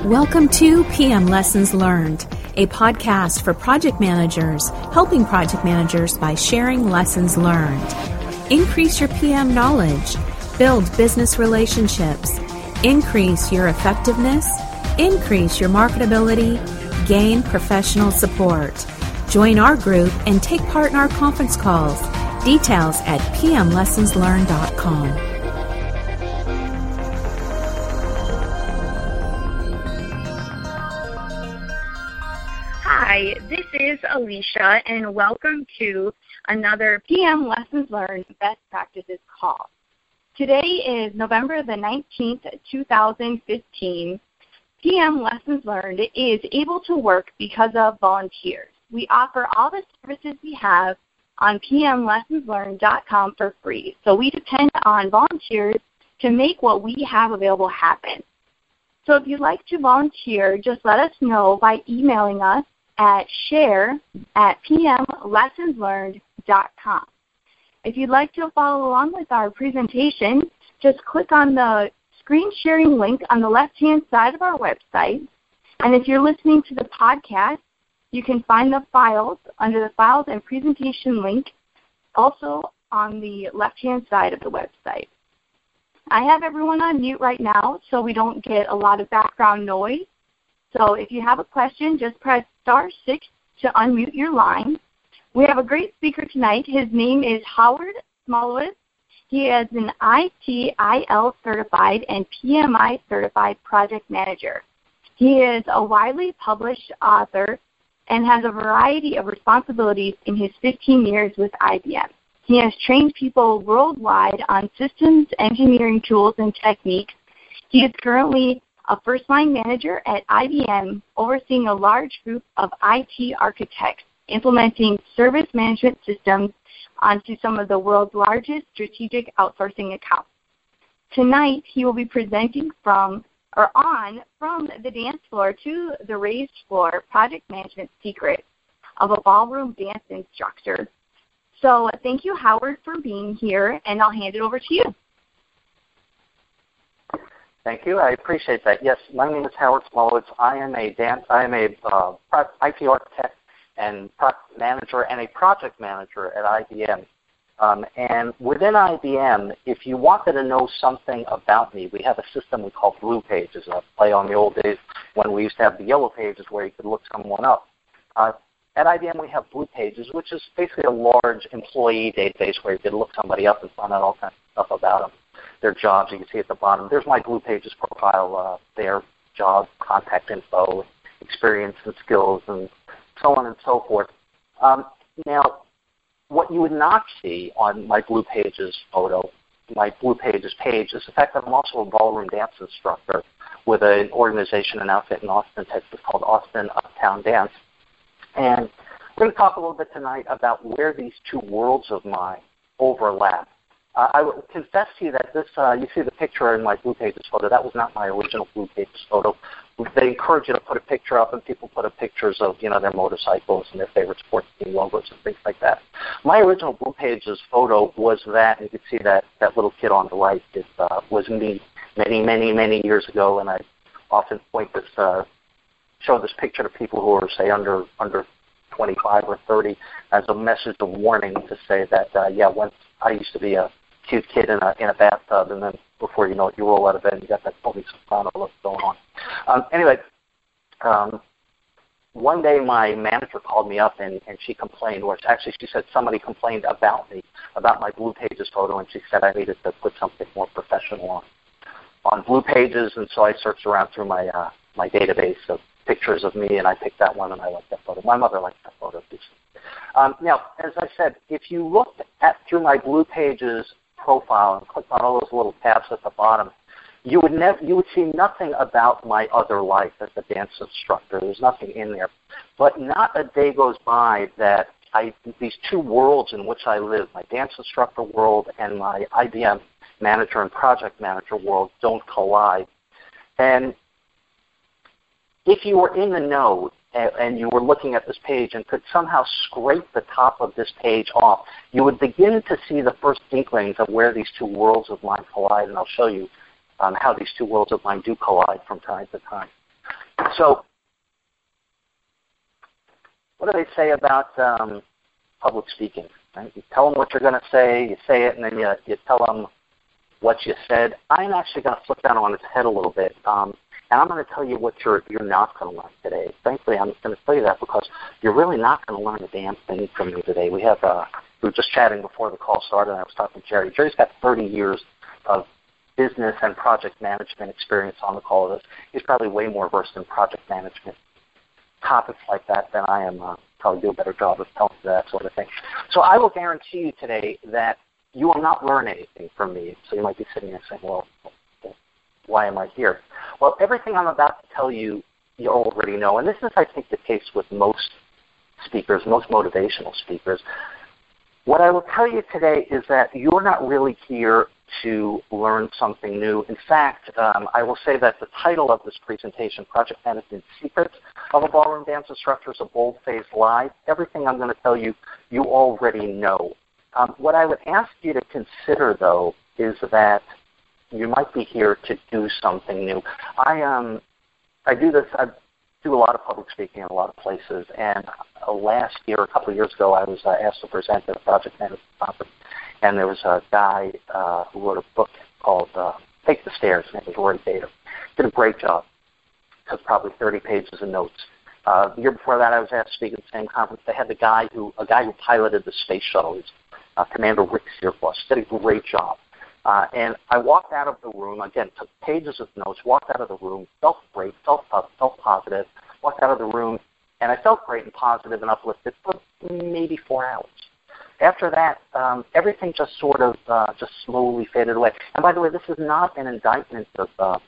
Welcome to PM Lessons Learned, a podcast for project managers, helping project managers by sharing lessons learned. Increase your PM knowledge, build business relationships, increase your effectiveness, increase your marketability, gain professional support. Join our group and take part in our conference calls. Details at pmlessonslearned.com. Alicia, and welcome to another PM Lessons Learned Best Practices call. Today is November the 19th, 2015. PM Lessons Learned is able to work because of volunteers. We offer all the services we have on pmlessonslearned.com for free. So we depend on volunteers to make what we have available happen. So if you'd like to volunteer, just let us know by emailing us at share at pmlessonslearned.com. If you'd like to follow along with our presentation, just click on the screen sharing link on the left-hand side of our website. And if you're listening to the podcast, you can find the files under the Files and Presentation link also on the left-hand side of the website. I have everyone on mute right now so we don't get a lot of background noise. So if you have a question, just press star six to unmute your line. We have a great speaker tonight. His name is Howard Smolowitz. He is an ITIL certified and PMI certified project manager. He is a widely published author and has a variety of responsibilities in his 15 years with IBM. He has trained people worldwide on systems, engineering tools, and techniques. He is currently a first line manager at IBM overseeing a large group of IT architects implementing service management systems onto some of the world's largest strategic outsourcing accounts. Tonight, he will be presenting from or on from the dance floor to the raised floor project management secret of a ballroom dance instructor. So thank you, Howard, for being here, and I'll hand it over to you. Thank you. I appreciate that. Yes, my name is Howard Smolowitz. I am a dance. I am a uh, IT architect and product manager and a project manager at IBM. Um, and within IBM, if you wanted to know something about me, we have a system we call Blue Pages. A play on the old days when we used to have the Yellow Pages where you could look someone up. Uh, at IBM, we have Blue Pages, which is basically a large employee database where you could look somebody up and find out all kinds of stuff about them their jobs. You can see at the bottom. There's my Blue Pages profile, uh, their job, contact info, experience and skills, and so on and so forth. Um, now, what you would not see on my Blue Pages photo, my Blue Pages page, is the fact that I'm also a ballroom dance instructor with an organization, and outfit in Austin, Texas called Austin Uptown Dance. And we're going to talk a little bit tonight about where these two worlds of mine overlap. Uh, I will confess to you that this, uh, you see the picture in my Blue Pages photo, that was not my original Blue Pages photo. They encourage you to put a picture up, and people put up pictures of, you know, their motorcycles and their favorite sports team logos and things like that. My original Blue Pages photo was that, and you can see that, that little kid on the right is, uh, was me many, many, many years ago, and I often point this, uh, show this picture to people who are, say, under, under 25 or 30 as a message of warning to say that, uh, yeah, once I used to be a cute kid in a in a bathtub, and then before you know it, you roll out of bed and you got that Tony Soprano look going on. Um, anyway, um, one day my manager called me up and, and she complained, or actually she said somebody complained about me, about my Blue Pages photo, and she said I needed to put something more professional on on Blue Pages, and so I searched around through my uh, my database of pictures of me, and I picked that one, and I liked that photo. My mother liked that photo. Um, now, as I said, if you look at through my Blue Pages profile and click on all those little tabs at the bottom, you would never you would see nothing about my other life as a dance instructor. There's nothing in there. But not a day goes by that I these two worlds in which I live, my dance instructor world and my IBM manager and project manager world don't collide. And if you were in the know and you were looking at this page and could somehow scrape the top of this page off, you would begin to see the first inklings of where these two worlds of mine collide, and I'll show you um, how these two worlds of mine do collide from time to time. So, what do they say about um, public speaking? Right? You tell them what you're going to say, you say it, and then you, you tell them what you said. I'm actually going to flip that on its head a little bit. Um, and I'm going to tell you what you're, you're not going to learn today. Frankly, I'm going to tell you that because you're really not going to learn a damn thing from me today. We have uh, we were just chatting before the call started, and I was talking to Jerry. Jerry's got 30 years of business and project management experience on the call with us. He's probably way more versed in project management topics like that than I am. Uh, probably do a better job of telling you that sort of thing. So I will guarantee you today that you will not learn anything from me. So you might be sitting there saying, well, why am I here? Well, everything I'm about to tell you, you already know. And this is, I think, the case with most speakers, most motivational speakers. What I will tell you today is that you're not really here to learn something new. In fact, um, I will say that the title of this presentation, Project Management Secrets of a Ballroom Dance Instructor, is a bold-faced lie. Everything I'm going to tell you, you already know. Um, what I would ask you to consider, though, is that you might be here to do something new. I um I do this. I do a lot of public speaking in a lot of places. And uh, last year, a couple of years ago, I was uh, asked to present at a project management conference, and there was a guy uh, who wrote a book called uh, "Take the Stairs," and it was Rory Vaden. Did a great job. Took probably 30 pages of notes. Uh, the year before that, I was asked to speak at the same conference. They had the guy who, a guy who piloted the space shuttle. He's, uh, Commander Rick Searfoss. Did a great job. Uh, and I walked out of the room, again, took pages of notes, walked out of the room, felt great, felt, felt positive, walked out of the room, and I felt great and positive and uplifted for maybe four hours. After that, um, everything just sort of uh, just slowly faded away. And by the way, this is not an indictment of uh,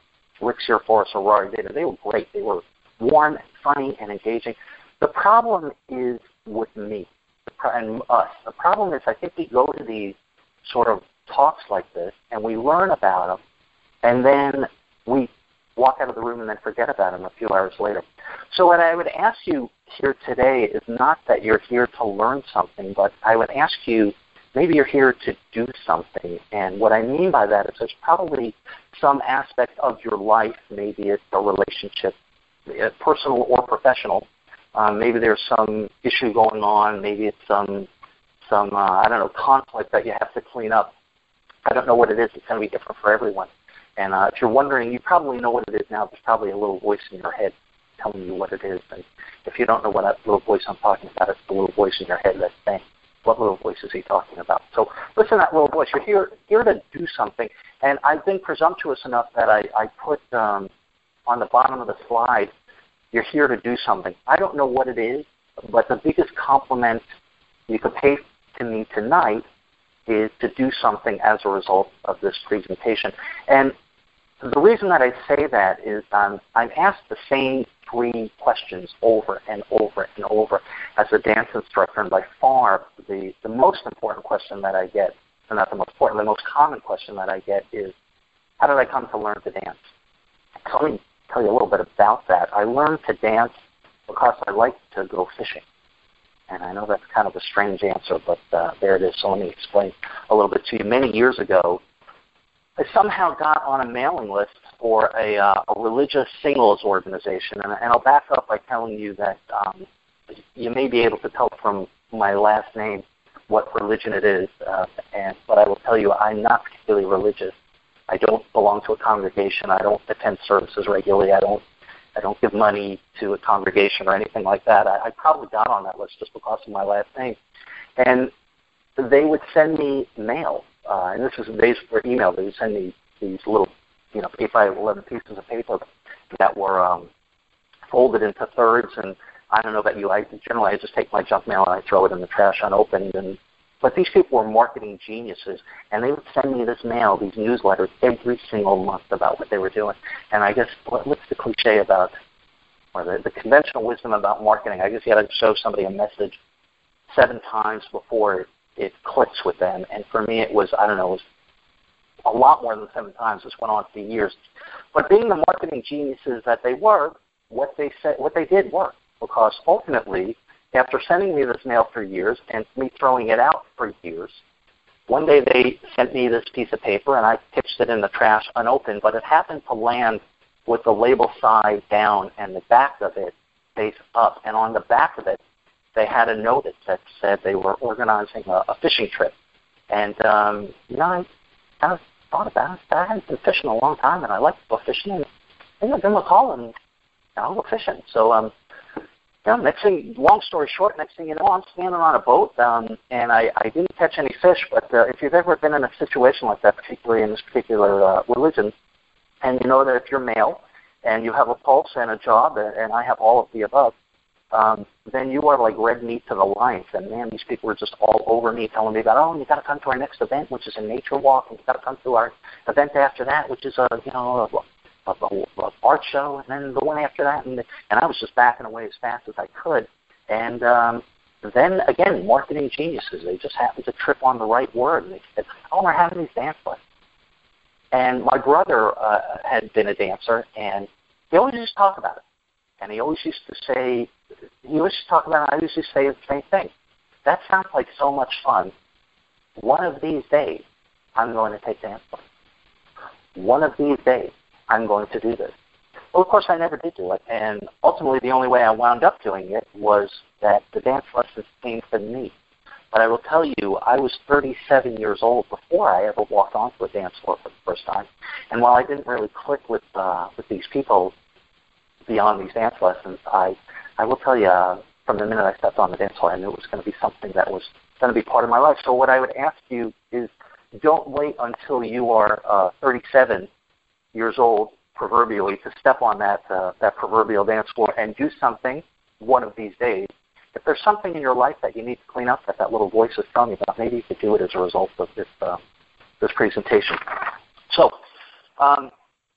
Rick Searfoss or Rory Vaden. They were great. They were warm, funny, and engaging. The problem is with me and us. The problem is I think we go to these sort of talks like this and we learn about them, and then we walk out of the room and then forget about them a few hours later. So what I would ask you here today is not that you're here to learn something, but I would ask you maybe you're here to do something. And what I mean by that is there's probably some aspect of your life, maybe it's a relationship, uh, personal or professional. Um, maybe there's some issue going on. Maybe it's some some uh, I don't know conflict that you have to clean up I don't know what it is. It's going to be different for everyone. And uh, if you're wondering, you probably know what it is now. There's probably a little voice in your head telling you what it is. And if you don't know what that little voice I'm talking about, it's the little voice in your head that's saying, what little voice is he talking about? So listen to that little voice. You're here, here to do something. And I've been presumptuous enough that I, I put um, on the bottom of the slide, you're here to do something. I don't know what it is, but the biggest compliment you could pay to me tonight is to do something as a result of this presentation. And the reason that I say that is um, I'm asked the same three questions over and over and over as a dance instructor, and by far the, the most important question that I get, and not the most important, the most common question that I get is, how did I come to learn to dance? So let me tell you a little bit about that. I learned to dance because I like to go fishing. And I know that's kind of a strange answer, but uh, there it is. So let me explain a little bit to you. Many years ago, I somehow got on a mailing list for a, uh, a religious singles organization, and, and I'll back up by telling you that um, you may be able to tell from my last name what religion it is, uh, and but I will tell you I'm not particularly religious. I don't belong to a congregation. I don't attend services regularly. I don't I don't give money to a congregation or anything like that. I, I probably got on that list just because of my last name. And they would send me mail, uh, and this was the days for email. They would send me these little, you know, eight by eleven pieces of paper that were um, folded into thirds. And I don't know about you. I generally I just take my junk mail and I throw it in the trash unopened, and but these people were marketing geniuses, and they would send me this mail, these newsletters every single month about what they were doing. And I guess what, what's the cliche about, or the, the conventional wisdom about marketing? I guess you got to show somebody a message seven times before it, clicks with them. And for me, it was I don't know, it was a lot more than seven times. This went on for years. But being the marketing geniuses that they were, what they said, what they did worked because ultimately after sending me this mail for years and me throwing it out for years, one day they sent me this piece of paper and I pitched it in the trash unopened, but it happened to land with the label side down and the back of it face up. And on the back of it, they had a notice that said they were organizing a, a fishing trip. And um, you know, I of thought about it. I hadn't been fishing a long time, and I like to go fishing. And you know, give them a call, and I'll go fishing. So um, yeah, next thing, long story short, next thing you know, I'm standing on a boat, um, and I, I didn't catch any fish. But uh, if you've ever been in a situation like that, particularly in this particular uh, religion, and you know that if you're male and you have a pulse and a job, and, and I have all of the above, um, then you are like red meat to the lions. And man, these people were just all over me, telling me about, oh, you got to come to our next event, which is a nature walk, and you got to come to our event after that, which is a you know a, a, a art show, and then the one after that, and and I was just backing away as fast as I could. And um, then again, marketing geniuses, they just happened to trip on the right word, and they said, oh, we're having these dance lessons. And my brother uh, had been a dancer, and he always used to talk about it. And he always used to say, he always used to talk about it, I used to say the same thing. That sounds like so much fun. One of these days, I'm going to take dance lessons. One of these days, I'm going to do this. Well, of course, I never did do it. And ultimately, the only way I wound up doing it was that the dance lessons came from me. But I will tell you, I was 37 years old before I ever walked onto a dance floor for the first time. And while I didn't really click with uh, with these people beyond these dance lessons, I I will tell you, uh, from the minute I stepped on the dance floor, I knew it was going to be something that was going to be part of my life. So what I would ask you is, don't wait until you are uh, 37 years old, proverbially, to step on that uh, that proverbial dance floor and do something one of these days if there's something in your life that you need to clean up that that little voice is telling you about, maybe you could do it as a result of this uh, this presentation. So, um,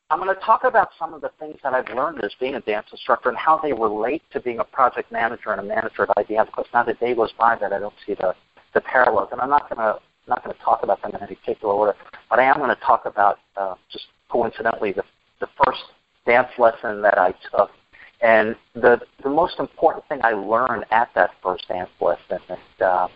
I'm going to talk about some of the things that I've learned as being a dance instructor and how they relate to being a project manager and a manager at IBM. Because not a day goes by that I don't see the the parallels, and I'm not going to not going to talk about them in any particular order, but I am going to talk about uh, just coincidentally the the first dance lesson that I took and the the most important thing I learned at that first dance lesson, and uh,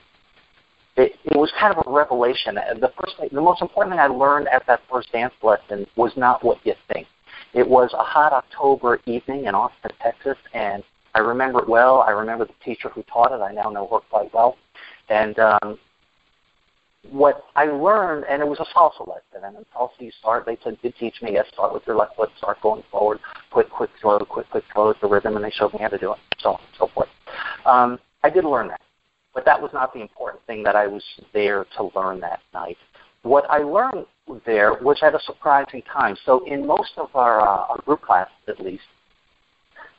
it, it was kind of a revelation. The first, thing, the most important thing I learned at that first dance lesson was not what you think. It was a hot October evening in Austin, Texas, and I remember it well. I remember the teacher who taught it. I now know her quite well, and um, what I learned, and it was a salsa lesson, and salsa you start, they said, did teach me, yes, start with your left foot, start going forward, quick, quick, slow, quick, quick, slow the rhythm, and they showed me how to do it, so on and so forth. Um, I did learn that, but that was not the important thing that I was there to learn that night. What I learned there was at a surprising time. So in most of our, uh, our group classes, at least,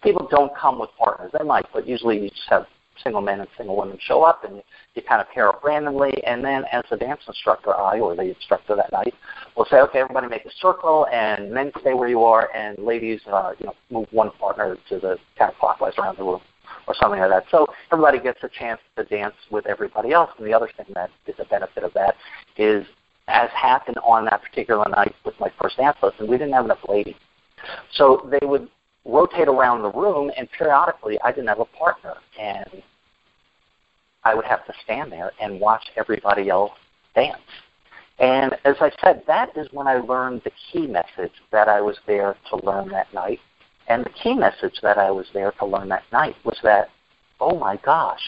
people don't come with partners. They might, but usually you just have single men and single women show up and you kind of pair up randomly and then as the dance instructor I or the instructor that night will say, okay, everybody make a circle and men stay where you are and ladies uh, you know, move one partner to the counterclockwise around the room or something like that. So everybody gets a chance to dance with everybody else. And the other thing that is a benefit of that is as happened on that particular night with my first dance lesson, we didn't have enough ladies. So they would rotate around the room, and periodically I didn't have a partner, and I would have to stand there and watch everybody else dance. And as I said, that is when I learned the key message that I was there to learn that night. And the key message that I was there to learn that night was that, oh my gosh,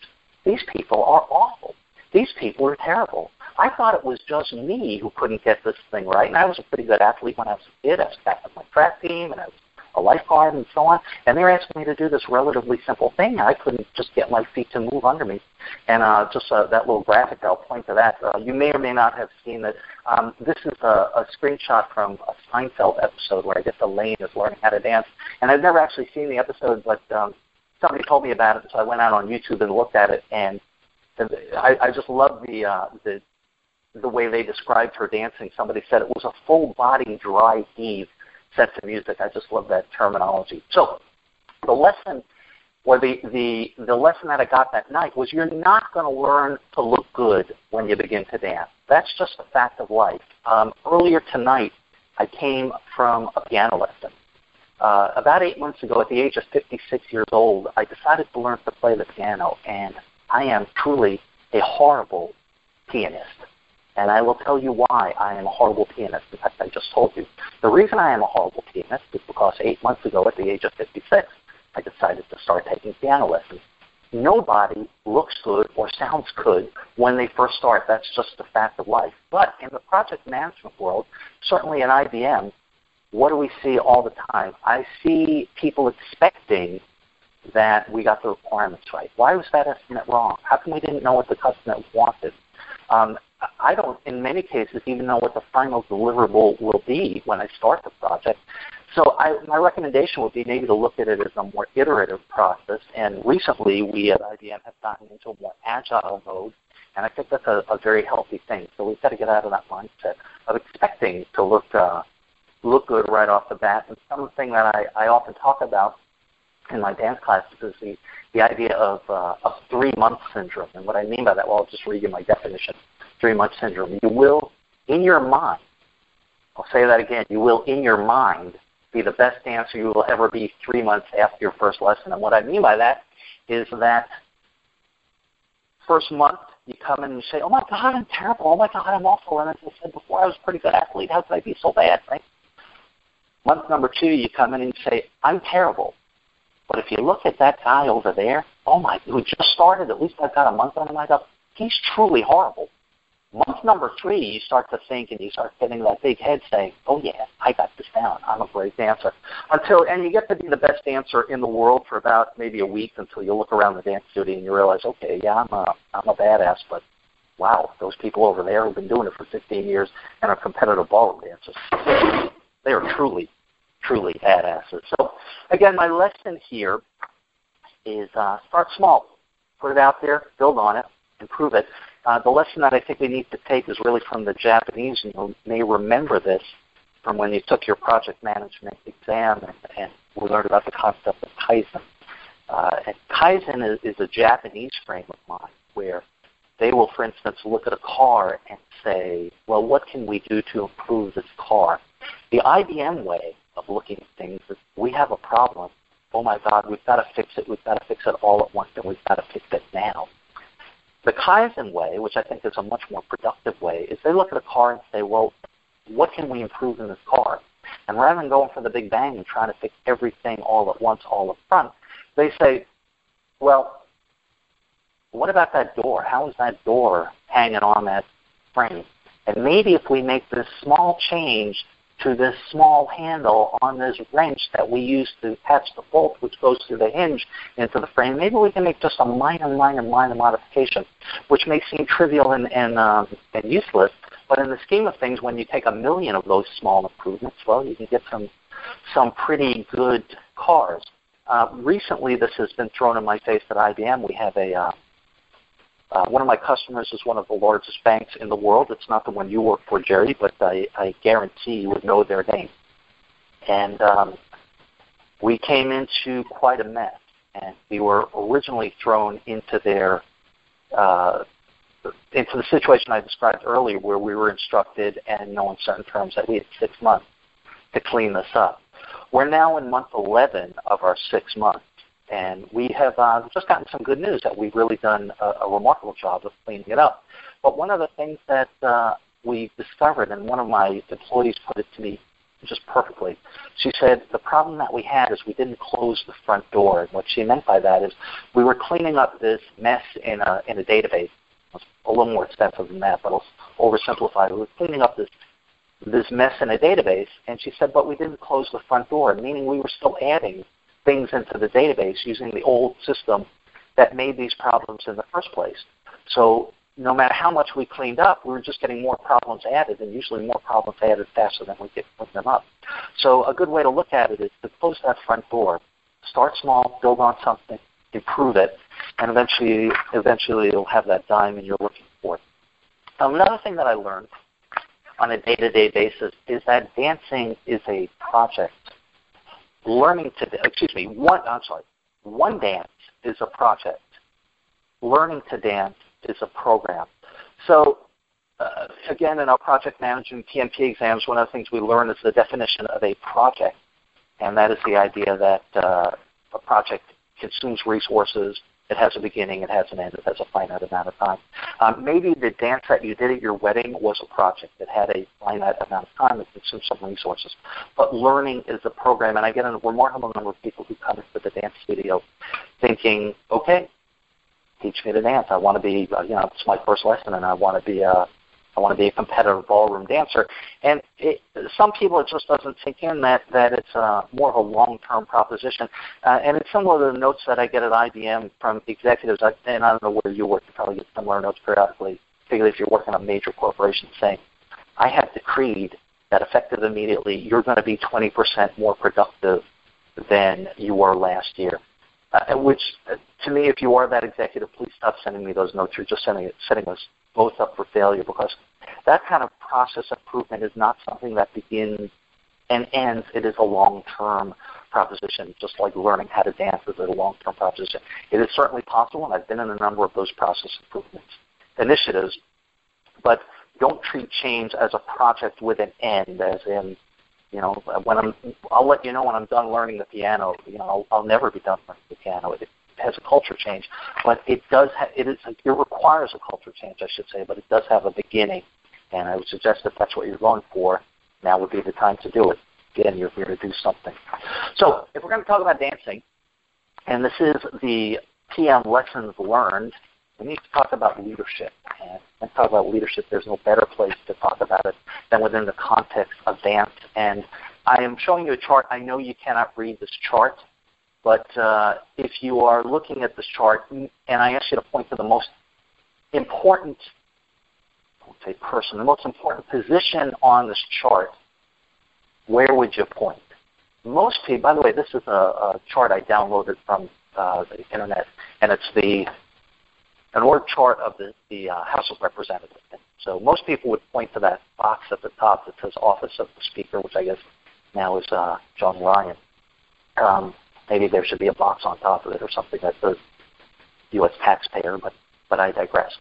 these people are awful. These people are terrible. I thought it was just me who couldn't get this thing right. And I was a pretty good athlete when I was a kid. I was captain of my track team, and I was a lifeguard and so on. And they're asking me to do this relatively simple thing. I couldn't just get my feet to move under me. And uh, just uh, that little graphic, I'll point to that. Uh, you may or may not have seen it. Um, this is a, a screenshot from a Seinfeld episode where I guess Elaine is learning how to dance. And I've never actually seen the episode, but um, somebody told me about it, so I went out on YouTube and looked at it. And I, I just love the uh, the the way they described her dancing. Somebody said it was a full body dry heave set of music. I just love that terminology. So the lesson or the, the, the lesson that I got that night was you're not going to learn to look good when you begin to dance. That's just a fact of life. Um, earlier tonight, I came from a piano lesson. Uh, about eight months ago, at the age of 56 years old, I decided to learn to play the piano, and I am truly a horrible pianist. And I will tell you why I am a horrible pianist. In fact, I just told you. The reason I am a horrible pianist is because eight months ago, at the age of 56, I decided to start taking piano lessons. Nobody looks good or sounds good when they first start. That's just the fact of life. But in the project management world, certainly in IBM, what do we see all the time? I see people expecting that we got the requirements right. Why was that estimate wrong? How come we didn't know what the customer wanted? Um, I don't, in many cases, even know what the final deliverable will be when I start the project. So I, my recommendation would be maybe to look at it as a more iterative process. And recently, we at IBM have gotten into a more agile mode, and I think that's a, a very healthy thing. So we've got to get out of that mindset of expecting to look uh, look good right off the bat. And something that I, I often talk about in my dance classes is the, the idea of uh, a three-month syndrome. And what I mean by that, well, I'll just read you my definition. Three-month syndrome. You will, in your mind, I'll say that again, you will, in your mind, be the best dancer you will ever be three months after your first lesson. And what I mean by that is that first month you come in and you say, oh my God, I'm terrible. Oh my God, I'm awful. And as I said before, I was a pretty good athlete. How could I be so bad, right? Month number two, you come in and you say, I'm terrible. But if you look at that guy over there, oh my, who just started, at least I've got a month on him, I he's truly horrible. Month number three, you start to think and you start getting that big head saying, oh yeah, I got this down. I'm a great dancer. Until, and you get to be the best dancer in the world for about maybe a week until you look around the dance studio and you realize, okay, yeah, I'm a, I'm a badass, but wow, those people over there who've been doing it for 15 years and are competitive ballroom dancers, they are truly, truly badasses. So again, my lesson here is uh, start small. Put it out there, build on it, improve it. Uh, the lesson that I think we need to take is really from the Japanese, and you may remember this from when you took your project management exam and, and we learned about the concept of Kaizen. Uh, and Kaizen is, is a Japanese frame of mind where they will, for instance, look at a car and say, well, what can we do to improve this car? The IBM way of looking at things is we have a problem. Oh my God, we've got to fix it. We've got to fix it all at once, and we've got to fix it now. The Kaizen way, which I think is a much more productive way, is they look at a car and say, well, what can we improve in this car? And rather than going for the big bang and trying to fix everything all at once, all up front, they say, well, what about that door? How is that door hanging on that frame? And maybe if we make this small change to this small handle on this wrench that we use to attach the bolt which goes through the hinge into the frame. Maybe we can make just a minor, minor, minor modification, which may seem trivial and, and, um, and useless, but in the scheme of things, when you take a million of those small improvements, well, you can get some, some pretty good cars. Uh, recently, this has been thrown in my face at IBM. We have a uh, uh, one of my customers is one of the largest banks in the world. It's not the one you work for, Jerry, but I, I guarantee you would know their name. And um, we came into quite a mess, and we were originally thrown into their uh, into the situation I described earlier, where we were instructed and know in certain terms that we had six months to clean this up. We're now in month 11 of our six months. And we have uh, just gotten some good news that we've really done a, a remarkable job of cleaning it up. But one of the things that uh, we discovered, and one of my employees put it to me just perfectly. She said the problem that we had is we didn't close the front door. And what she meant by that is we were cleaning up this mess in a in a database. A little more extensive than that, but I'll oversimplify it. We were cleaning up this this mess in a database, and she said, but we didn't close the front door, meaning we were still adding things into the database using the old system that made these problems in the first place. So no matter how much we cleaned up, we were just getting more problems added, and usually more problems added faster than we get clean them up. So a good way to look at it is to close that front door, start small, build on something, improve it, and eventually, eventually you'll have that diamond you're looking for. Another thing that I learned on a day-to-day basis is that dancing is a project learning to excuse me one I'm sorry one dance is a project. Learning to dance is a program. So uh, again, in our project management PMP exams, one of the things we learn is the definition of a project, and that is the idea that uh, a project consumes resources, It has a beginning, it has an end, it has a finite amount of time. Um, maybe the dance that you did at your wedding was a project that had a finite amount of time, it consumed some resources. But learning is a program, and I get a remarkable number of people who come into the dance studio thinking, okay, teach me to dance. I want to be, uh, you know, it's my first lesson, and I want to be a I want to be a competitive ballroom dancer. And it, some people, it just doesn't sink in that that it's uh, more of a long-term proposition. Uh, and it's similar to the notes that I get at IBM from executives. I, and I don't know where you work. You probably get similar notes periodically, particularly if you're working on a major corporation, saying, "I have decreed that effective immediately, you're going to be 20% more productive than you were last year." Uh, which, uh, to me, if you are that executive, please stop sending me those notes. You're just sending it, setting us both up for failure because that kind of process improvement is not something that begins and ends. It is a long-term proposition, just like learning how to dance is a long-term proposition. It is certainly possible, and I've been in a number of those process improvements initiatives, but don't treat change as a project with an end, as in, you know, when I'm, I'll let you know when I'm done learning the piano. You know, I'll, I'll never be done learning the piano. It, has a culture change, but it does ha- it is it requires a culture change, I should say, but it does have a beginning, and I would suggest if that's what you're going for, now would be the time to do it. Again, you're here to do something. So, if we're going to talk about dancing, and this is the PM lessons learned, we need to talk about leadership. And when talk about leadership, there's no better place to talk about it than within the context of dance. And I am showing you a chart. I know you cannot read this chart, but uh, if you are looking at this chart, and I ask you to point to the most important, I won't say person, the most important position on this chart, where would you point? Most people, by the way, this is a, a chart I downloaded from uh, the internet, and it's the an org chart of the, the uh, House of Representatives. So most people would point to that box at the top that says Office of the Speaker, which I guess now is uh, John Ryan. Um, Maybe there should be a box on top of it or something that says U.S. taxpayer, but but I digress.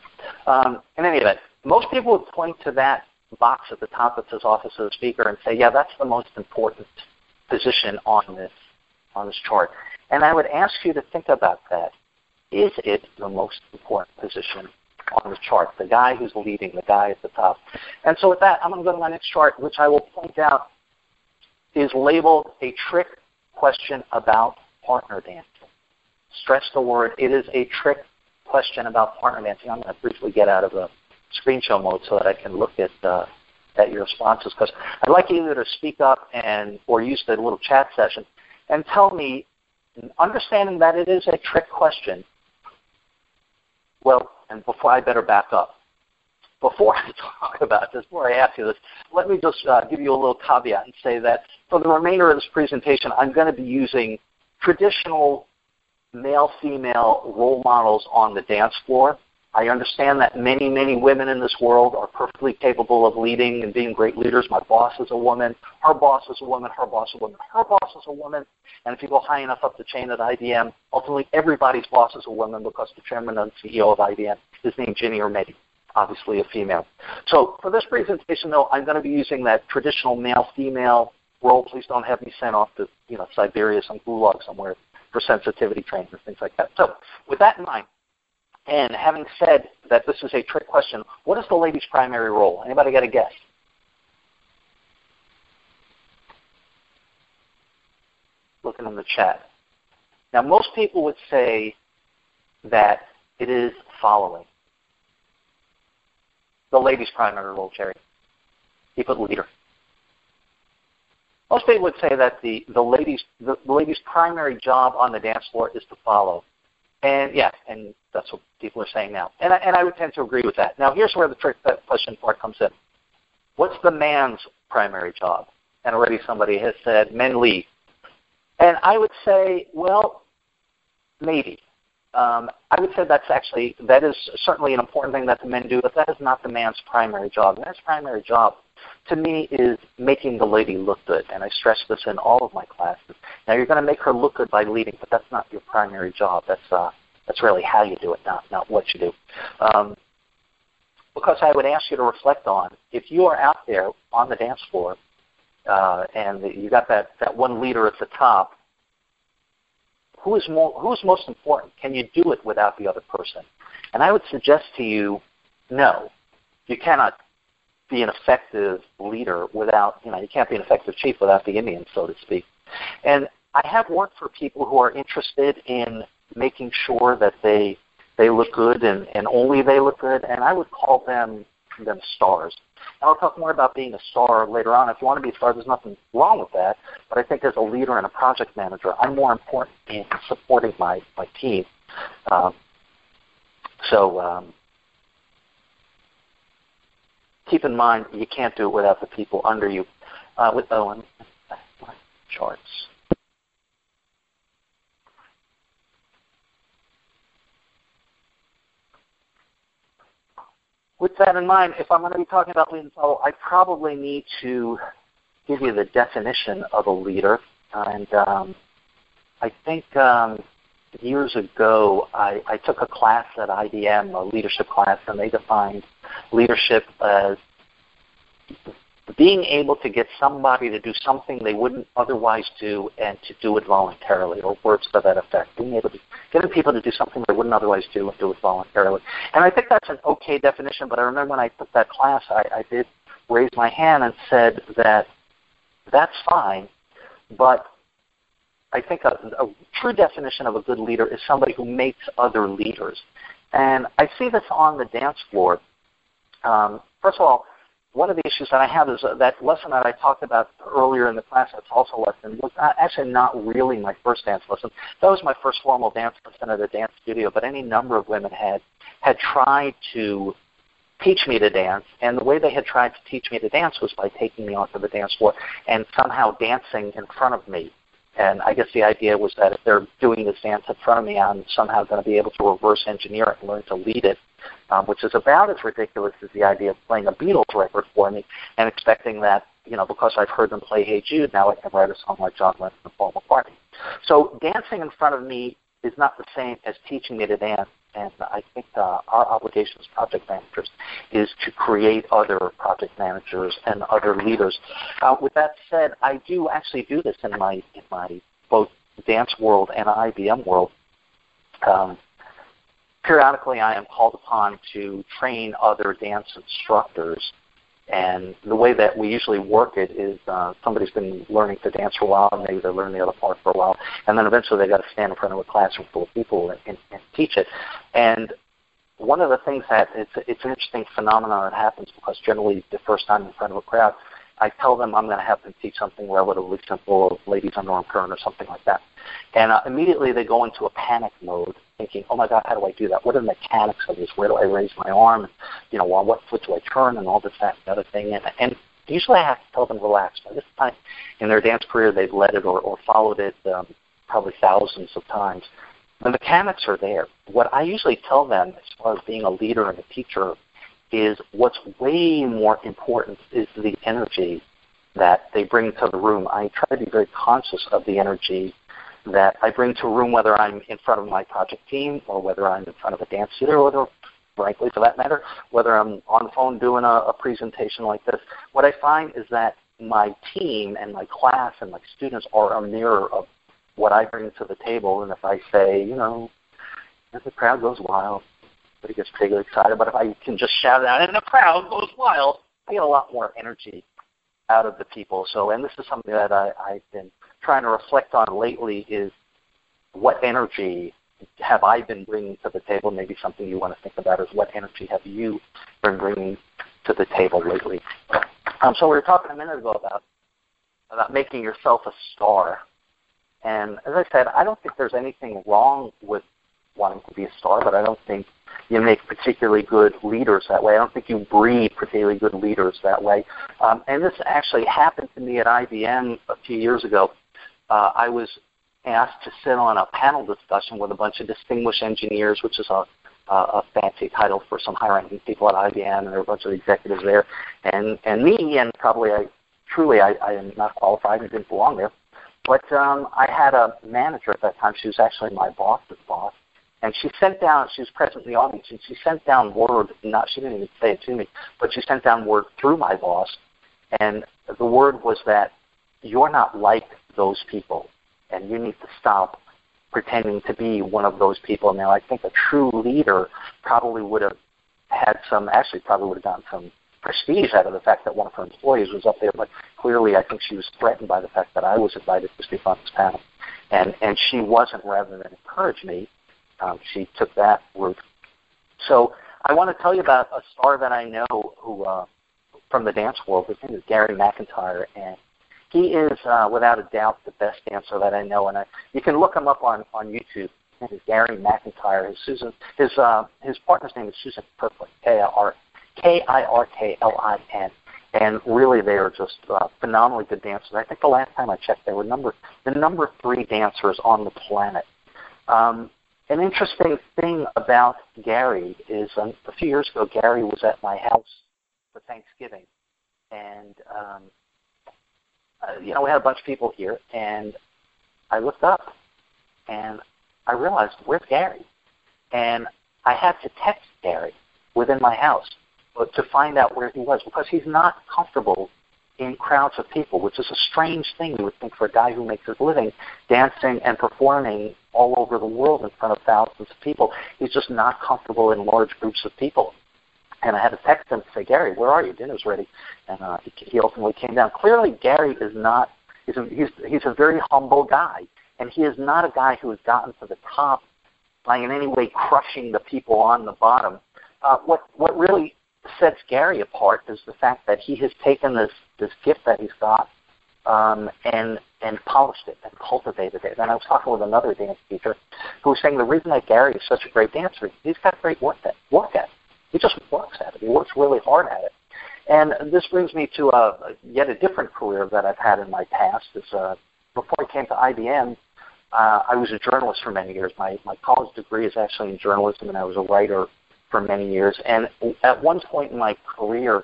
Um, in any event, most people would point to that box at the top that says Office of the Speaker and say, yeah, that's the most important position on this on this chart. And I would ask you to think about that. Is it the most important position on the chart? The guy who's leading, the guy at the top. And so with that, I'm going to go to my next chart, which I will point out is labeled a trick question about partner dancing. Stress the word. It is a trick question about partner dancing. I'm going to briefly get out of the screen show mode so that I can look at uh, at your responses because I'd like you either to speak up and or use the little chat session and tell me, understanding that it is a trick question. Well, and before I better back up before I talk about this, before I ask you this, let me just uh, give you a little caveat and say that for the remainder of this presentation, I'm going to be using traditional male-female role models on the dance floor. I understand that many, many women in this world are perfectly capable of leading and being great leaders. My boss is a woman. Her boss is a woman. Her boss is a woman. Her boss is a woman. And if you go high enough up the chain at IBM, ultimately everybody's boss is a woman because the chairman and CEO of IBM is named Ginny Rometty obviously a female. So for this presentation, though, I'm going to be using that traditional male-female role. Please don't have me sent off to you know Siberia, some gulag somewhere for sensitivity training and things like that. So with that in mind, and having said that this is a trick question, what is the lady's primary role? Anybody got a guess? Looking in the chat. Now, most people would say that it is following the lady's primary role, Jerry. He put leader. Most people would say that the, the lady's the, lady's primary job on the dance floor is to follow. And yeah, and that's what people are saying now. And I, and I would tend to agree with that. Now here's where the trick uh, question part comes in. What's the man's primary job? And already somebody has said men lead. And I would say, well, maybe. Um, I would say that's actually that is certainly an important thing that the men do, but that is not the man's primary job. The man's primary job, to me, is making the lady look good, and I stress this in all of my classes. Now, you're going to make her look good by leading, but that's not your primary job. That's uh, that's really how you do it, not not what you do. Um, because I would ask you to reflect on if you are out there on the dance floor uh, and you got that that one leader at the top who is more who is most important? Can you do it without the other person? And I would suggest to you, no, you cannot be an effective leader without you know you can't be an effective chief without the Indian, so to speak. And I have worked for people who are interested in making sure that they they look good and, and only they look good, and I would call them them stars. I'll talk more about being a star later on. If you want to be a star, there's nothing wrong with that. But I think as a leader and a project manager, I'm more important in supporting my, my team. Um, so um, keep in mind you can't do it without the people under you. Uh, with Owen, charts. With that in mind, if I'm going to be talking about lead I probably need to give you the definition of a leader. And um, I think um, years ago, I, I took a class at IBM, a leadership class, and they defined leadership as being able to get somebody to do something they wouldn't otherwise do and to do it voluntarily, or words to that effect. Being able to getting people to do something they wouldn't otherwise do and do it voluntarily. And I think that's an okay definition, but I remember when I took that class, I, I did raise my hand and said that that's fine, but I think a, a true definition of a good leader is somebody who makes other leaders. And I see this on the dance floor. Um, first of all, one of the issues that I have is uh, that lesson that I talked about earlier in the class that's also lesson was actually not really my first dance lesson. That was my first formal dance lesson at a dance studio, but any number of women had had tried to teach me to dance, and the way they had tried to teach me to dance was by taking me onto the dance floor and somehow dancing in front of me. And I guess the idea was that if they're doing this dance in front of me, I'm somehow going to be able to reverse engineer it and learn to lead it um, which is about as ridiculous as the idea of playing a Beatles record for me and expecting that, you know, because I've heard them play Hey Jude, now I can write a song like John Lennon and Paul McCartney. So dancing in front of me is not the same as teaching me to dance. And I think uh, our obligation as project managers is to create other project managers and other leaders. Uh, with that said, I do actually do this in my in my both dance world and IBM world. Um, periodically I am called upon to train other dance instructors. And the way that we usually work it is uh, somebody's been learning to dance for a while, and maybe they're learning the other part for a while, and then eventually they've got to stand in front of a classroom full of people and, and, and teach it. And one of the things that it's, it's an interesting phenomenon that happens because generally the first time in front of a crowd, I tell them I'm going to have them teach something relatively simple, ladies underarm turn or something like that. And uh, immediately they go into a panic mode thinking, oh my God, how do I do that? What are the mechanics of this? Where do I raise my arm? And, you know, well, what foot do I turn and all this, that, and the other thing. And, and usually I have to tell them relax. By this time in their dance career, they've led it or, or followed it um, probably thousands of times. The mechanics are there. What I usually tell them as far as being a leader and a teacher is what's way more important is the energy that they bring to the room. I try to be very conscious of the energy that I bring to a room, whether I'm in front of my project team or whether I'm in front of a dance studio, or whether, frankly, for that matter, whether I'm on the phone doing a, a presentation like this. What I find is that my team and my class and my students are a mirror of what I bring to the table. And if I say, you know, if the crowd goes wild, everybody gets particularly excited, but if I can just shout it out and the crowd goes wild, I get a lot more energy out of the people. So, and this is something that I, I've been trying to reflect on lately is what energy have I been bringing to the table? Maybe something you want to think about is what energy have you been bringing to the table lately? Um, so we were talking a minute ago about about making yourself a star, and as I said, I don't think there's anything wrong with wanting to be a star, but I don't think you make particularly good leaders that way. I don't think you breed particularly good leaders that way. Um, and this actually happened to me at IBM a few years ago uh, I was asked to sit on a panel discussion with a bunch of distinguished engineers, which is a, a, a fancy title for some high-ranking people at IBM, and there were a bunch of executives there, and and me, and probably I truly I, I am not qualified and didn't belong there, but um, I had a manager at that time. She was actually my boss's boss, and she sent down. She was present in the audience, and she sent down word. Not she didn't even say it to me, but she sent down word through my boss, and the word was that you're not like those people, and you need to stop pretending to be one of those people. Now, I think a true leader probably would have had some, actually, probably would have gotten some prestige out of the fact that one of her employees was up there, but clearly I think she was threatened by the fact that I was invited to speak on this panel. And, and she wasn't, rather than encourage me, um, she took that route. So I want to tell you about a star that I know who uh, from the dance world. His name is Gary McIntyre, and he is uh, without a doubt the best dancer that I know. And I, you can look him up on on YouTube. His name is Gary McIntyre. His Susan, his uh, his partner's name is Susan Kirkland, K I R K I R K L I N. And really, they are just uh, phenomenally good dancers. I think the last time I checked, they were number the number three dancers on the planet. Um, an interesting thing about Gary is um, a few years ago, Gary was at my house for Thanksgiving, and um, uh, you know we had a bunch of people here, and I looked up, and I realized where's Gary, and I had to text Gary within my house to find out where he was because he's not comfortable in crowds of people, which is a strange thing you would think for a guy who makes his living dancing and performing all over the world in front of thousands of people. He's just not comfortable in large groups of people. And I had to text him to say, Gary, where are you? Dinner's ready. And uh, he, ultimately came down. Clearly, Gary is not, he's a, he's, he's a very humble guy. And he is not a guy who has gotten to the top by in any way crushing the people on the bottom. Uh, what, what really sets Gary apart is the fact that he has taken this, this gift that he's got um, and and polished it and cultivated it. And I was talking with another dance teacher who was saying the reason that Gary is such a great dancer, he's got great work work at. He just works at it. He works really hard at it. And this brings me to a, yet a different career that I've had in my past. Is uh, before I came to IBM, uh, I was a journalist for many years. My my college degree is actually in journalism, and I was a writer for many years. And at one point in my career,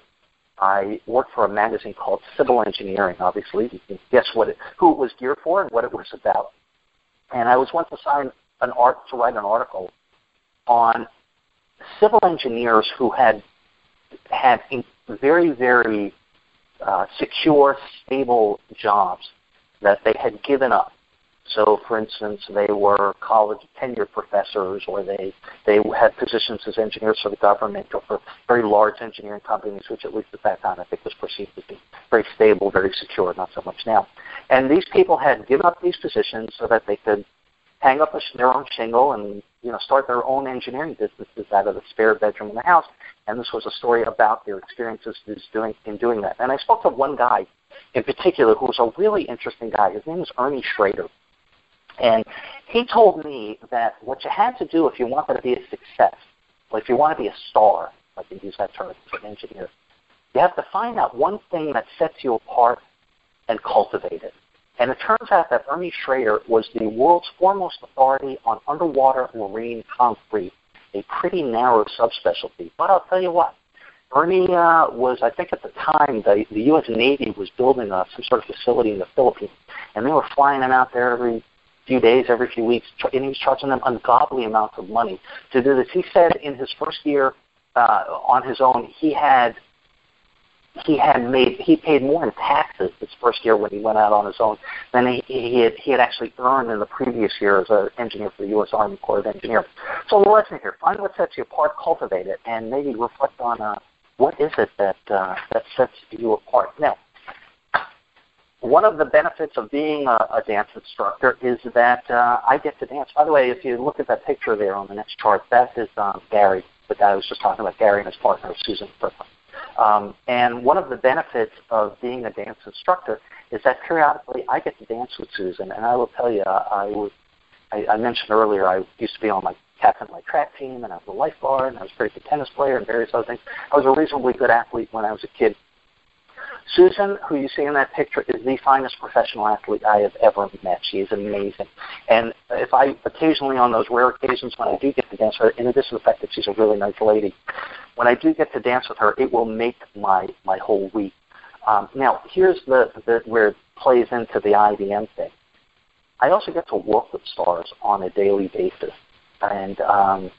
I worked for a magazine called Civil Engineering. Obviously, you can guess what it, who it was geared for and what it was about. And I was once assigned an art to write an article on civil engineers who had had very very uh, secure, stable jobs that they had given up so, for instance, they were college tenured professors, or they they had positions as engineers for the government or for very large engineering companies, which at least at that time I think was perceived to be very stable, very secure. Not so much now. And these people had given up these positions so that they could hang up a, their own shingle and you know start their own engineering businesses out of the spare bedroom in the house. And this was a story about their experiences doing in doing that. And I spoke to one guy in particular who was a really interesting guy. His name was Ernie Schrader. And he told me that what you had to do if you wanted to be a success, or if you want to be a star, I can use that term as an engineer, you have to find out one thing that sets you apart and cultivate it. And it turns out that Ernie Schrader was the world's foremost authority on underwater marine concrete, a pretty narrow subspecialty. But I'll tell you what, Ernie uh, was, I think at the time, the, the U.S. Navy was building some sort of facility in the Philippines, and they were flying him out there every few days, every few weeks, and he was charging them ungodly amounts of money to do this. He said in his first year uh, on his own, he had he had made he paid more in taxes his first year when he went out on his own than he, he had he had actually earned in the previous year as an engineer for the U.S. Army Corps of Engineers. So the lesson here: find what sets you apart, cultivate it, and maybe reflect on uh, what is it that uh, that sets you apart. Now, one of the benefits of being a, a dance instructor is that uh, I get to dance. By the way, if you look at that picture there on the next chart, that is um, Gary, the guy I was just talking about, Gary and his partner, Susan Berkley. Um, and one of the benefits of being a dance instructor is that periodically I get to dance with Susan. And I will tell you, I was, I, I mentioned earlier, I used to be on my captain my track team, and I was a lifeguard, and I was a very good tennis player, and various other things. I was a reasonably good athlete when I was a kid. Susan, who you see in that picture, is the finest professional athlete I have ever met. She is amazing. And if I occasionally, on those rare occasions when I do get to dance with her, in addition to the fact that she's a really nice lady, when I do get to dance with her, it will make my, my whole week. Um, now, here's the, the where it plays into the IBM thing. I also get to work with stars on a daily basis. And um,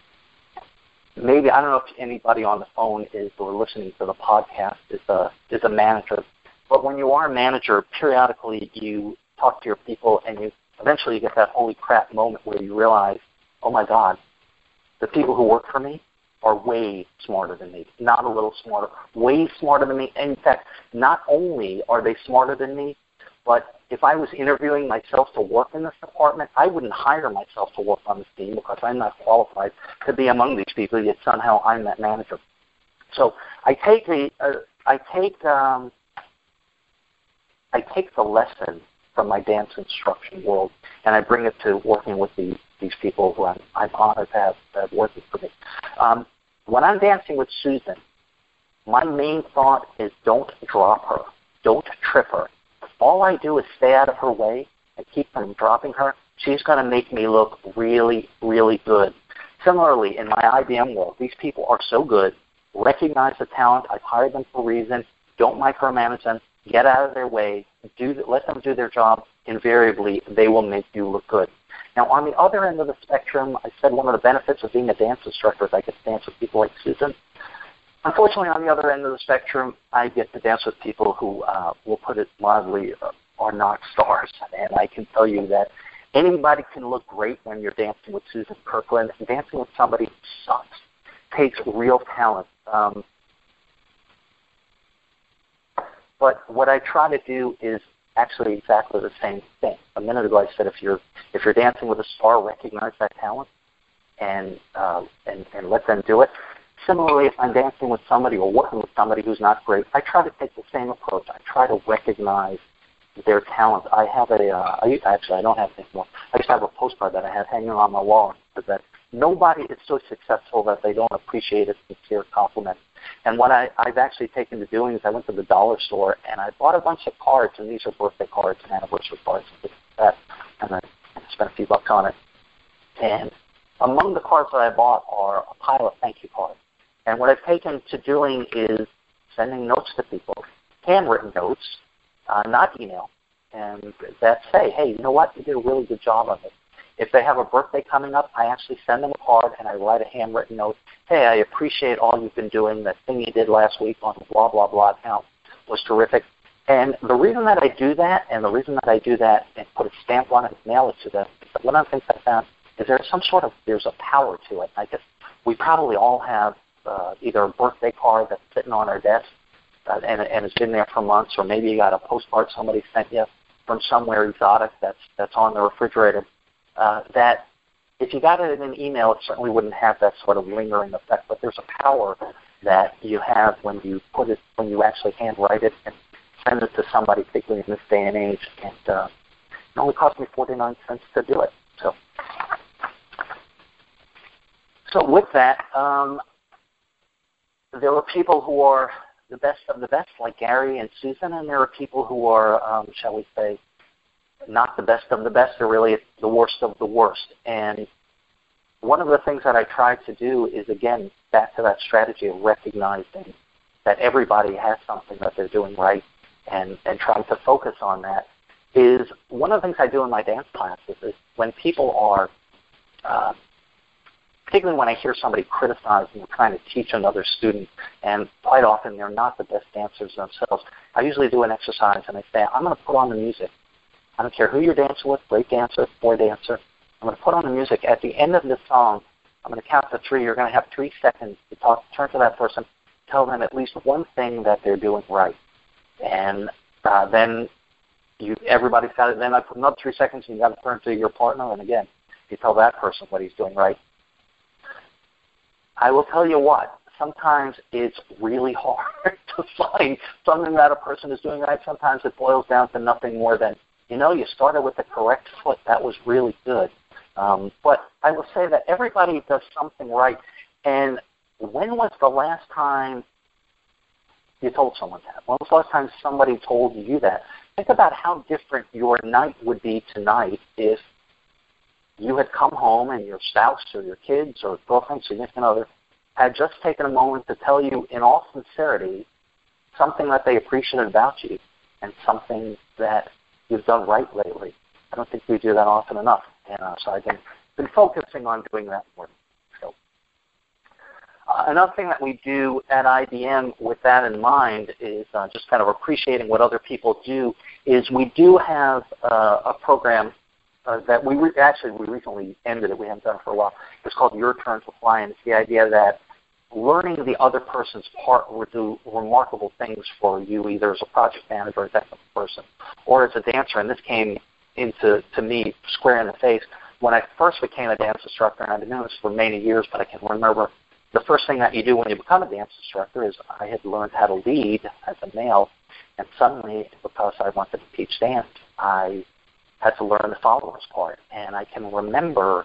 maybe I don't know if anybody on the phone is or listening to the podcast is a is a manager, but when you are a manager, periodically you talk to your people and you eventually you get that holy crap moment where you realize, oh my God, the people who work for me are way smarter than me, not a little smarter, way smarter than me. In fact, not only are they smarter than me, but if I was interviewing myself to work in this department, I wouldn't hire myself to work on this team because I'm not qualified to be among these people. Yet somehow I'm that manager. So I take the uh, I take um, I take the lesson from my dance instruction world and I bring it to working with the, these people who I'm, I'm honored to have, have working for me. Um, when I'm dancing with Susan, my main thought is don't drop her, don't trip her. All I do is stay out of her way and keep from dropping her. She's going to make me look really, really good. Similarly, in my IBM world, these people are so good. Recognize the talent. I've hired them for a reason. Don't micromanage them. Get out of their way. Do let them do their job. Invariably, they will make you look good. Now, on the other end of the spectrum, I said one of the benefits of being a dance instructor is I get to dance with people like Susan. Unfortunately, on the other end of the spectrum, I get to dance with people who, uh, will put it mildly, uh, are not stars. And I can tell you that anybody can look great when you're dancing with Susan Kirkland. And Dancing with somebody who sucks takes real talent. Um, but what I try to do is actually exactly the same thing. A minute ago, I said if you're if you're dancing with a star, recognize that talent and uh, and and let them do it. Similarly, if I'm dancing with somebody or working with somebody who's not great, I try to take the same approach. I try to recognize their talent. I have a uh, I, actually I don't have it anymore. I to have a postcard that I had hanging on my wall that nobody is so successful that they don't appreciate a sincere compliment. And what I, I've actually taken to doing is I went to the dollar store and I bought a bunch of cards, and these are birthday cards and anniversary cards and that. And I spent a few bucks on it. And among the cards that I bought are a pile of thank you cards. And what I've taken to doing is sending notes to people, handwritten notes, uh, not email, and that say, hey, you know what, you did a really good job of it. If they have a birthday coming up, I actually send them a card and I write a handwritten note. Hey, I appreciate all you've been doing. That thing you did last week on the blah blah blah account was terrific. And the reason that I do that, and the reason that I do that and put a stamp on it and mail it to them, one of the things I found is there's some sort of there's a power to it. I guess we probably all have uh, either a birthday card that's sitting on our desk uh, and, and it's been there for months, or maybe you got a postcard somebody sent you from somewhere exotic that's that's on the refrigerator uh, that if you got it in an email, it certainly wouldn't have that sort of lingering effect. But there's a power that you have when you put it, when you actually handwrite it and send it to somebody, particularly in this day and age. And uh, it only cost me 49 cents to do it. So, so with that, um, there are people who are the best of the best, like Gary and Susan, and there are people who are, um, shall we say, not the best of the best, they're really the worst of the worst. And one of the things that I try to do is, again, back to that strategy of recognizing that everybody has something that they're doing right and, and trying to focus on that is one of the things I do in my dance classes is when people are, uh, particularly when I hear somebody criticizing or trying to teach another student, and quite often they're not the best dancers themselves, I usually do an exercise and I say, I'm going to put on the music I don't care who you're dancing with, great dancer, boy dancer. I'm going to put on the music. At the end of the song, I'm going to count to three. You're going to have three seconds to talk, turn to that person, tell them at least one thing that they're doing right, and uh, then you everybody's got it. Then I put another three seconds, and you got to turn to your partner, and again, you tell that person what he's doing right. I will tell you what. Sometimes it's really hard to find something that a person is doing right. Sometimes it boils down to nothing more than you know, you started with the correct foot. That was really good. Um, but I will say that everybody does something right. And when was the last time you told someone that? When was the last time somebody told you that? Think about how different your night would be tonight if you had come home and your spouse or your kids or girlfriend, significant other, had just taken a moment to tell you in all sincerity something that they appreciated about you and something that you've done right lately. I don't think we do that often enough. And uh, so I've been, been focusing on doing that more. So, uh, another thing that we do at IBM with that in mind is uh, just kind of appreciating what other people do is we do have uh, a program uh, that we re- actually we recently ended it. We haven't done it for a while. It's called Your Turn to Fly, and it's the idea that learning the other person's part will do remarkable things for you, either as a project manager, or a technical person, or as a dancer. And this came into to me square in the face when I first became a dance instructor, and I've been doing this for many years, but I can remember the first thing that you do when you become a dance instructor is I had learned how to lead as a male, and suddenly, because I wanted to teach dance, I had to learn the followers part. And I can remember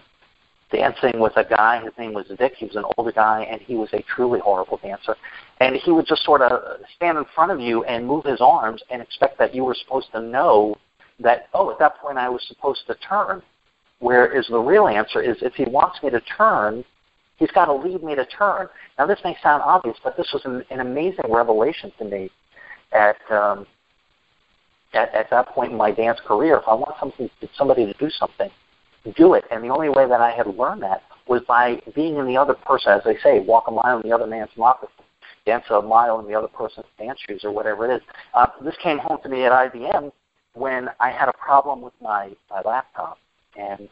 dancing with a guy. His name was Vic. He was an older guy, and he was a truly horrible dancer. And he would just sort of stand in front of you and move his arms and expect that you were supposed to know that, oh, at that point I was supposed to turn. Whereas the real answer is if he wants me to turn, he's got to lead me to turn. Now, this may sound obvious, but this was an, an amazing revelation to me at, um, at at that point in my dance career. If I want something, somebody to do something, do it. And the only way that I had learned that was by being in the other person, as they say, walk a mile in the other man's moccasins, dance a mile in the other person's dance shoes, or whatever it is. Uh, this came home to me at IBM when I had a problem with my, my laptop. And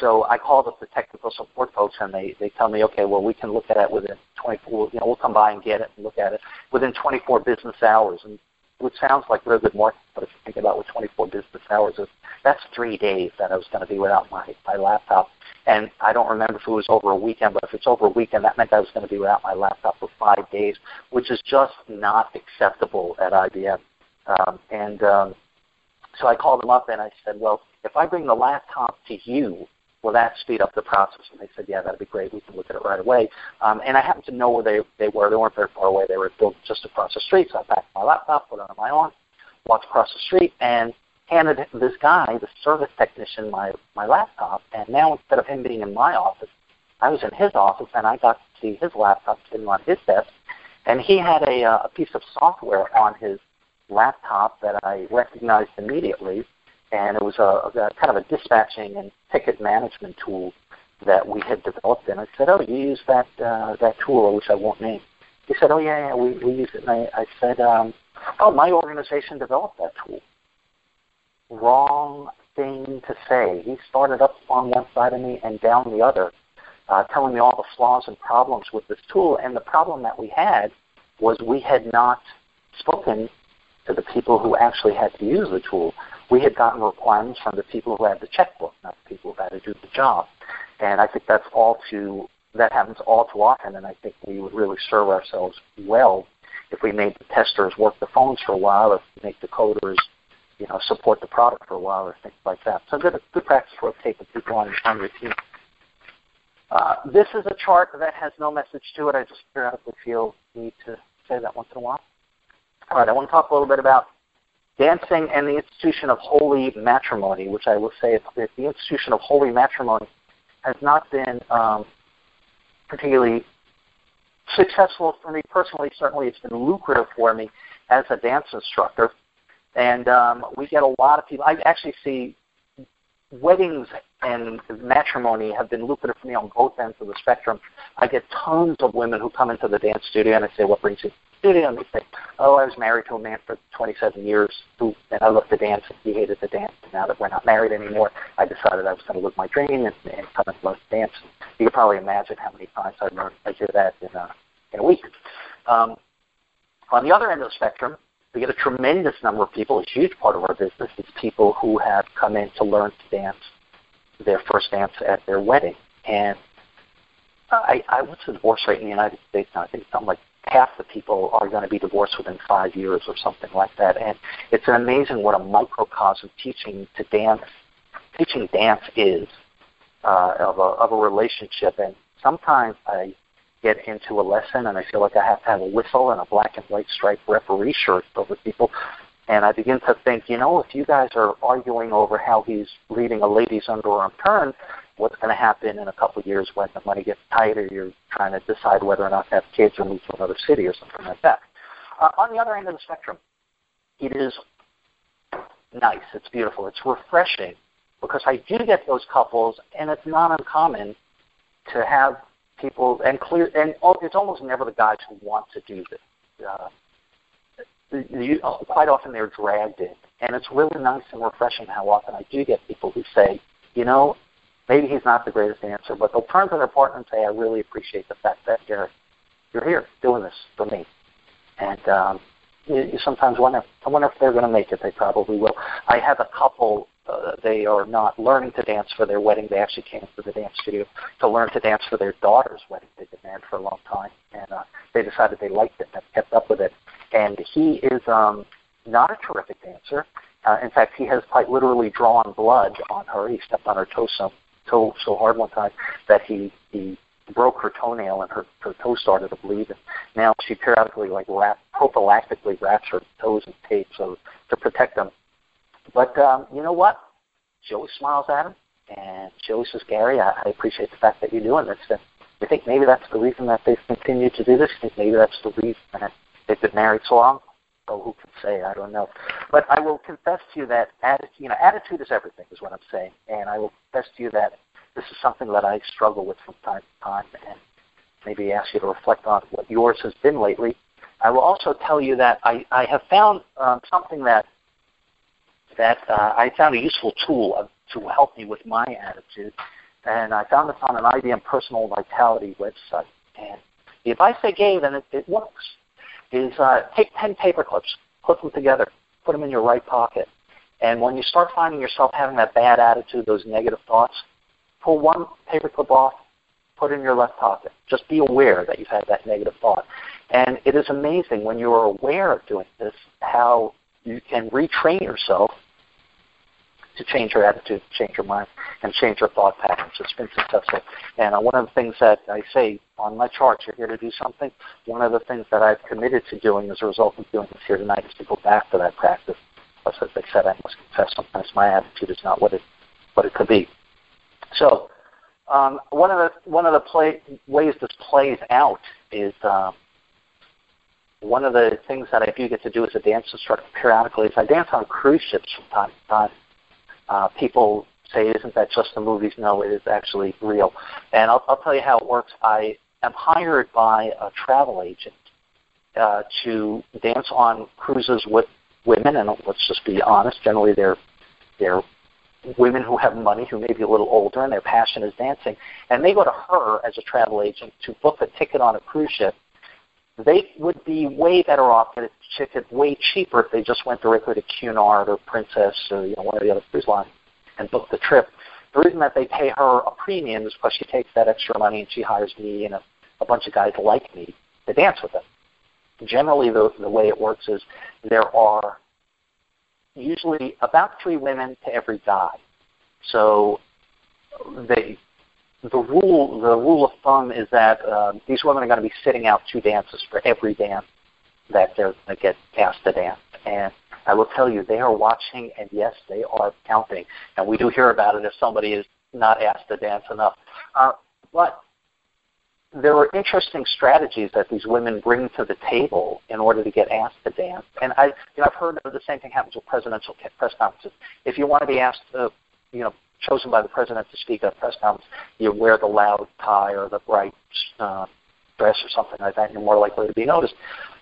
so I called up the technical support folks, and they, they tell me, okay, well, we can look at it within 24, you know, we'll come by and get it and look at it within 24 business hours. And which sounds like real good marketing, but if you think about what 24 business hours is, that's three days that I was going to be without my, my laptop. And I don't remember if it was over a weekend, but if it's over a weekend, that meant I was going to be without my laptop for five days, which is just not acceptable at IBM. Um, and um, so I called them up and I said, well, if I bring the laptop to you, will that speed up the process? And they said, yeah, that'd be great. We can look at it right away. Um, and I happened to know where they, they were. They weren't very far away. They were built just across the street. So I packed my laptop, put it on my arm, walked across the street, and handed this guy, the service technician, my, my laptop. And now instead of him being in my office, I was in his office, and I got to see his laptop sitting on his desk. And he had a, uh, a piece of software on his laptop that I recognized immediately and it was a, a kind of a dispatching and ticket management tool that we had developed. And I said, "Oh, you use that uh, that tool, which I won't name." He said, "Oh yeah, yeah, we we use it." And I, I said, um, "Oh, my organization developed that tool." Wrong thing to say. He started up on one side of me and down the other, uh, telling me all the flaws and problems with this tool. And the problem that we had was we had not spoken to the people who actually had to use the tool we had gotten requirements from the people who had the checkbook, not the people who had to do the job. And I think that's all too that happens all too often, and I think we would really serve ourselves well if we made the testers work the phones for a while, we make the coders, you know, support the product for a while, or things like that. So good, good practice for taking people on, on your team. Uh, this is a chart that has no message to it. I just periodically feel need to say that once in a while. All right, I want to talk a little bit about dancing and the institution of holy matrimony, which I will say is the institution of holy matrimony has not been um, particularly successful for me personally. Certainly, it's been lucrative for me as a dance instructor, and um, we get a lot of people. I actually see weddings and matrimony have been lucrative for me on both ends of the spectrum. I get tons of women who come into the dance studio and I say, "What brings you studio and they say, "Oh, I was married to a man for 27 years who, and I loved to dance, and he hated to dance. And now that we're not married anymore, I decided I was going to live my dream and, and come and love to dance." You can probably imagine how many times I learned I hear that in a in a week. Um, on the other end of the spectrum, we get a tremendous number of people. A huge part of our business is people who have come in to learn to dance their first dance at their wedding. And I, I what's the divorce rate in the United States now? I think something like half the people are going to be divorced within five years or something like that. And it's amazing what a microcosm teaching to dance, teaching dance is uh, of, a, of a relationship. And sometimes I get into a lesson and I feel like I have to have a whistle and a black and white striped referee shirt over people. And I begin to think, you know, if you guys are arguing over how he's leaving a lady's underarm turn, what's going to happen in a couple of years when the money gets tighter. You're trying to decide whether or not to have kids or move to another city or something like that. Uh, on the other end of the spectrum, it is nice. It's beautiful. It's refreshing because I do get those couples, and it's not uncommon to have people and clear. And it's almost never the guys who want to do this. Uh, you, quite often they're dragged in And it's really nice and refreshing how often I do get people who say, you know, maybe he's not the greatest dancer, but they'll turn to their partner and say, I really appreciate the fact that you're you're here doing this for me. And um, you, you sometimes wonder, I wonder if they're going to make it. They probably will. I have a couple. Uh, they are not learning to dance for their wedding. They actually came to the dance studio to learn to dance for their daughter's wedding. They've been married for a long time, and uh, they decided they liked it and kept up with it. And he is um, not a terrific dancer. Uh, in fact, he has quite literally drawn blood on her. He stepped on her toe so, toe so hard one time that he he broke her toenail and her, her toe started to bleed. And now she periodically like wrap, prophylactically wraps her toes in tape so to protect them. But um, you know what? Always smiles at him, and always says, "Gary, I, I appreciate the fact that you're doing this." And I think maybe that's the reason that they've continued to do this. I think maybe that's the reason that they've been married so long. Oh, who can say? I don't know. But I will confess to you that attitude, you know, attitude is everything, is what I'm saying. And I will confess to you that this is something that I struggle with from time to time, and maybe ask you to reflect on what yours has been lately. I will also tell you that I, I have found um, something that that uh, I found a useful tool to help me with my attitude, and I found this on an IBM Personal Vitality website. And the advice they gave, and it, it works, is uh, take 10 paper clips, put them together, put them in your right pocket, and when you start finding yourself having that bad attitude, those negative thoughts, pull one paper clip off, put it in your left pocket. Just be aware that you've had that negative thought. And it is amazing when you are aware of doing this how you can retrain yourself to change your attitude, change your mind, and change your thought patterns. It's been successful. And uh, one of the things that I say on my chart, you're here to do something. One of the things that I've committed to doing as a result of doing this here tonight is to go back to that practice. As I said, I must confess sometimes my attitude is not what it what it could be. So um, one of the one of the play, ways this plays out is um, one of the things that I do get to do as a dance instructor periodically is I dance on cruise ships from time to time. Uh, people say, "Isn't that just the movies?" No, it is actually real. And I'll, I'll tell you how it works. I am hired by a travel agent uh, to dance on cruises with women, and let's just be honest. Generally, they're they're women who have money, who may be a little older, and their passion is dancing, and they go to her as a travel agent to book a ticket on a cruise ship. They would be way better off getting a ticket way cheaper if they just went directly to Cunard or Princess or you know one of the other cruise lines and booked the trip. The reason that they pay her a premium is because she takes that extra money and she hires me and a, a bunch of guys like me to dance with them. Generally, the, the way it works is there are usually about three women to every guy. So they, the rule the rule of thumb is that uh, these women are going to be sitting out two dances for every dance that they're going to get asked to dance. And I will tell you, they are watching, and yes, they are counting. And we do hear about it if somebody is not asked to dance enough. Uh, but there are interesting strategies that these women bring to the table in order to get asked to dance. And I, you know, I've heard of the same thing happens with presidential press conferences. If you want to be asked, to, you know, chosen by the president to speak at press conference, you wear the loud tie or the bright uh, dress or something like that. And you're more likely to be noticed.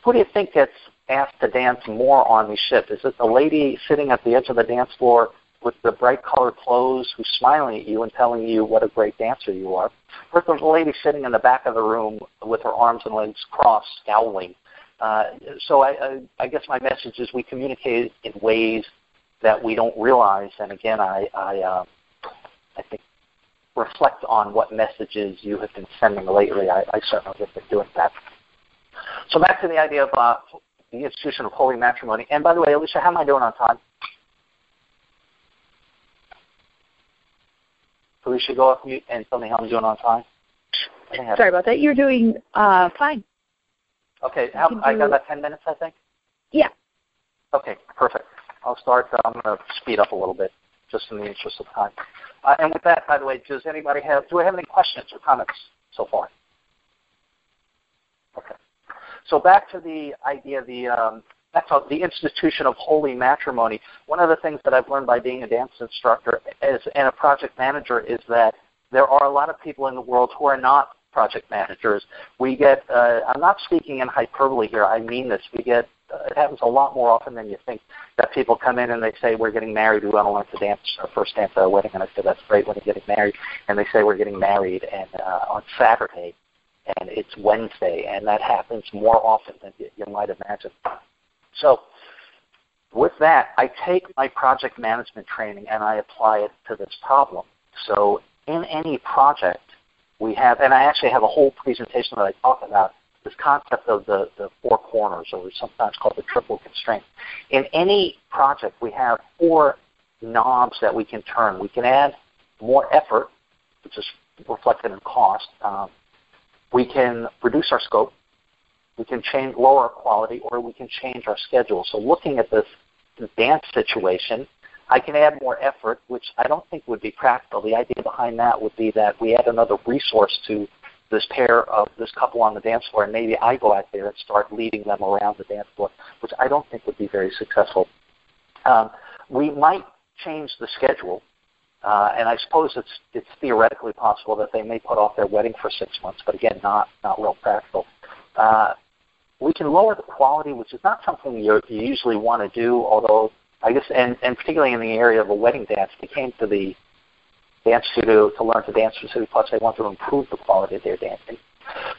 Who do you think gets asked to dance more on the ship? Is it the lady sitting at the edge of the dance floor with the bright colored clothes who's smiling at you and telling you what a great dancer you are, or is it the lady sitting in the back of the room with her arms and legs crossed, scowling. Uh, so I, I, I guess my message is we communicate in ways that we don't realize. And again, I, I, uh, I think reflect on what messages you have been sending lately. I, I certainly have been doing that. So back to the idea of uh, the institution of holy matrimony. And by the way, Alicia, how am I doing on time? Should go off mute and tell me how I'm doing on time. Sorry about that. You're doing uh, fine. Okay, how. I got about 10 minutes, I think? Yeah. Okay, perfect. I'll start. Uh, I'm going to speed up a little bit just in the interest of time. Uh, and with that, by the way, does anybody have, do I have any questions or comments so far? Okay. So back to the idea, the um, that's the institution of holy matrimony. One of the things that I've learned by being a dance instructor as, and a project manager is that there are a lot of people in the world who are not project managers. We get, uh, I'm not speaking in hyperbole here, I mean this, we get it happens a lot more often than you think that people come in and they say we're getting married. We want to learn to dance our first dance at our wedding, and I say that's great when you're getting married. And they say we're getting married and uh, on Saturday, and it's Wednesday, and that happens more often than you, you might imagine. So with that, I take my project management training and I apply it to this problem. So in any project, we have, and I actually have a whole presentation that I talk about this concept of the, the four corners, or sometimes called the triple constraint. In any project, we have four knobs that we can turn. We can add more effort, which is reflected in cost. Um, we can reduce our scope. We can change, lower our quality, or we can change our schedule. So looking at this dance situation, I can add more effort, which I don't think would be practical. The idea behind that would be that we add another resource to this pair of this couple on the dance floor, and maybe I go out there and start leading them around the dance floor, which I don't think would be very successful. Um, we might change the schedule, uh, and I suppose it's it's theoretically possible that they may put off their wedding for six months, but again, not not real practical. Uh, we can lower the quality, which is not something you, you usually want to do, although I guess, and, and particularly in the area of a wedding dance, they came to the dance studio to learn to dance for City Plus. They want to improve the quality of their dancing.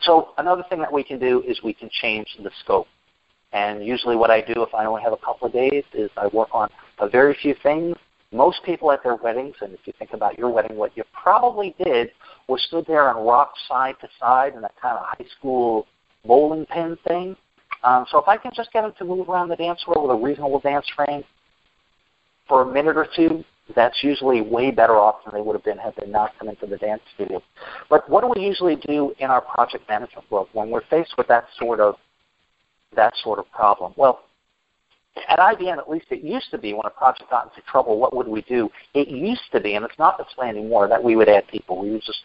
So another thing that we can do is we can change the scope. And usually what I do if I only have a couple of days is I work on a very few things. Most people at their weddings, and if you think about your wedding, what you probably did was stood there and rocked side to side in that kind of high school bowling pin thing. Um, so if I can just get them to move around the dance floor with a reasonable dance frame for a minute or two, that's usually way better off than they would have been had they not come into the dance studio. But what do we usually do in our project management work when we're faced with that sort of that sort of problem? Well, at IBM, at least it used to be when a project got into trouble, what would we do? It used to be, and it's not this way anymore, that we would add people. We would just,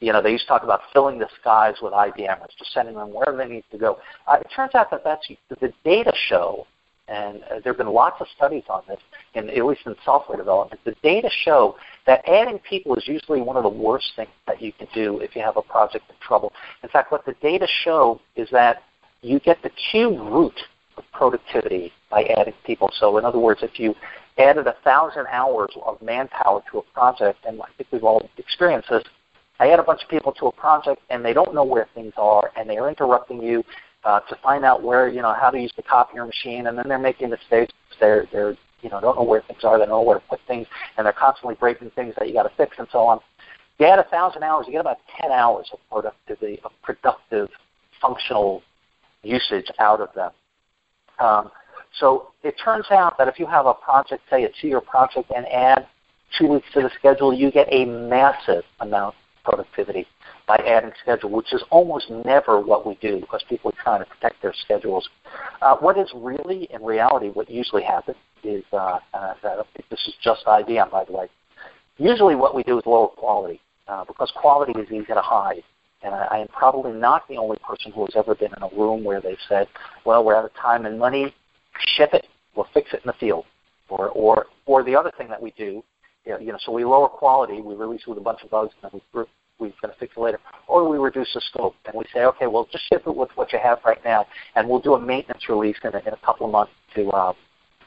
you know, they used to talk about filling the skies with IBMers, just sending them wherever they need to go. Uh, it turns out that that's the data show and uh, there have been lots of studies on this, in, at least in software development. The data show that adding people is usually one of the worst things that you can do if you have a project in trouble. In fact, what the data show is that you get the cube root of productivity by adding people. So in other words, if you added a thousand hours of manpower to a project, and I think we've all experienced this, I add a bunch of people to a project and they don't know where things are and they are interrupting you uh, to find out where you know how to use the copier machine, and then they're making mistakes. They're they're you know don't know where things are. They don't know where to put things, and they're constantly breaking things that you got to fix and so on. You add a thousand hours, you get about ten hours of productivity, of productive, functional usage out of them. Um, so it turns out that if you have a project, say a two-year project, and add two weeks to the schedule, you get a massive amount of productivity by adding schedule, which is almost never what we do because people are trying to protect their schedules. Uh, what is really, in reality, what usually happens is, uh, uh, this is just IBM, by the way, usually what we do is lower quality uh, because quality is easy to hide. And I, I am probably not the only person who has ever been in a room where they've said, well, we're out of time and money, ship it, we'll fix it in the field. Or, or, or the other thing that we do, you know, so we lower quality, we release with a bunch of bugs, and then we going to fix it later. Or we reduce the scope and we say, okay, well, just ship it with what you have right now, and we'll do a maintenance release in a, in a couple of months to uh,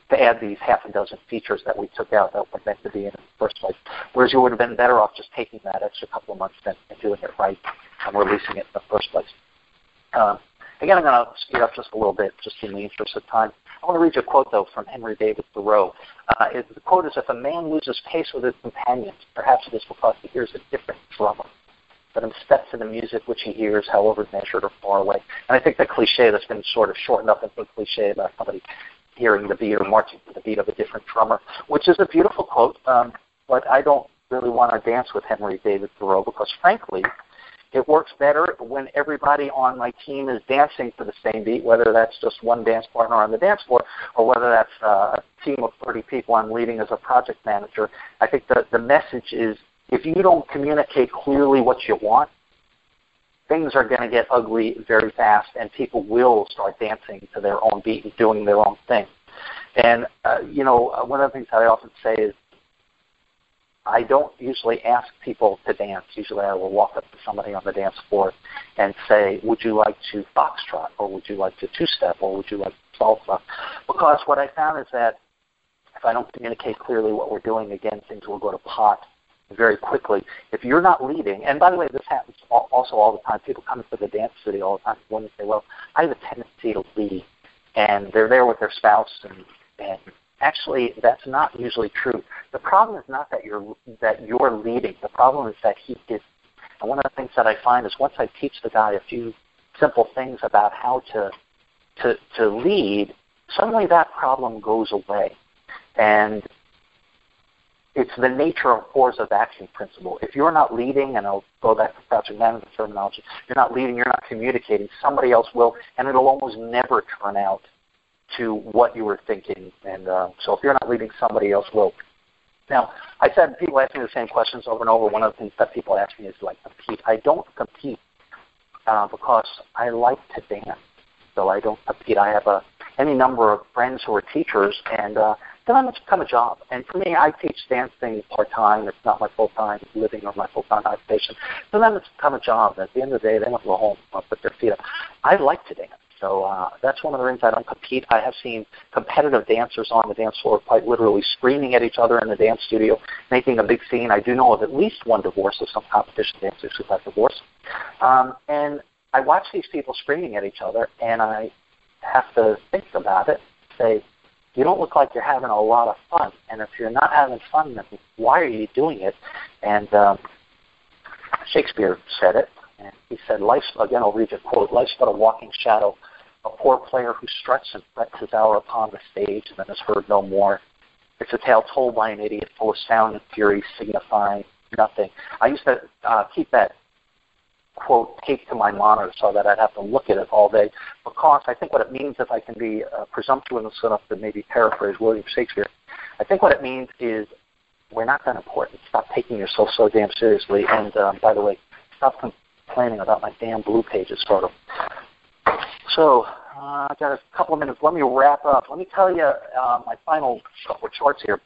to add these half a dozen features that we took out that were meant to be in the first place. Whereas you would have been better off just taking that extra couple of months and, and doing it right and releasing it in the first place. Um, again, I'm going to speed up just a little bit, just in the interest of time. I want to read you a quote, though, from Henry David Thoreau. Uh, it, the quote is, if a man loses pace with his companions, perhaps it is because he hears a different drummer but instead to the music which he hears, however measured or far away. And I think the cliche that's been sort of shortened up into a cliche about somebody hearing the beat or marching to the beat of a different drummer, which is a beautiful quote, um, but I don't really want to dance with Henry David Thoreau because, frankly, it works better when everybody on my team is dancing to the same beat, whether that's just one dance partner on the dance floor or whether that's uh, a team of 30 people I'm leading as a project manager. I think the, the message is if you don't communicate clearly what you want, things are going to get ugly very fast, and people will start dancing to their own beat and doing their own thing. And uh, you know, uh, one of the things that I often say is, I don't usually ask people to dance. Usually, I will walk up to somebody on the dance floor and say, "Would you like to foxtrot, or would you like to two-step, or would you like to salsa. Because what I found is that if I don't communicate clearly what we're doing, again, things will go to pot very quickly. If you're not leading, and by the way, this happens also all the time. People come into the dance studio all the time. Women say, "Well, I have a tendency to lead," and they're there with their spouse, and and actually, that's not usually true. The problem is not that you're that you're leading. The problem is that he is. And one of the things that I find is once I teach the guy a few simple things about how to to to lead, suddenly that problem goes away. And it's the nature of force of action principle. If you're not leading, and I'll go back to project management terminology, you're not leading, you're not communicating, somebody else will, and it'll almost never turn out to what you were thinking. And uh, so if you're not leading, somebody else will. Now, I said people ask me the same questions over and over. One of the things that people ask me is like compete. I don't compete uh, because I like to dance, so I don't compete. I have a any number of friends who are teachers, and uh, then it's become a job. And for me, I teach dancing part time. It's not my full time living or my full time occupation. So then it's become a job. At the end of the day, they want to go home, uh, put their feet up. I like to dance. So uh, that's one of the reasons I don't compete. I have seen competitive dancers on the dance floor quite literally screaming at each other in the dance studio, making a big scene. I do know of at least one divorce of some competition dancers who got divorced. Um, and I watch these people screaming at each other, and I have to think about it, say, you don't look like you're having a lot of fun. And if you're not having fun, then why are you doing it? And um, Shakespeare said it. And he said, life's, again, I'll read your quote, life's but a walking shadow, a poor player who struts and frets his hour upon the stage and then is heard no more. It's a tale told by an idiot full of sound and fury signifying nothing. I used to uh, keep that quote taped to my monitor so that I'd have to look at it all day. Because I think what it means, if I can be uh, presumptuous enough to maybe paraphrase William Shakespeare, I think what it means is we're not that important. Stop taking yourself so damn seriously. And um, by the way, stop complaining about my damn blue pages photo. So uh, I've got a couple of minutes. Let me wrap up. Let me tell you uh, my final couple of charts here.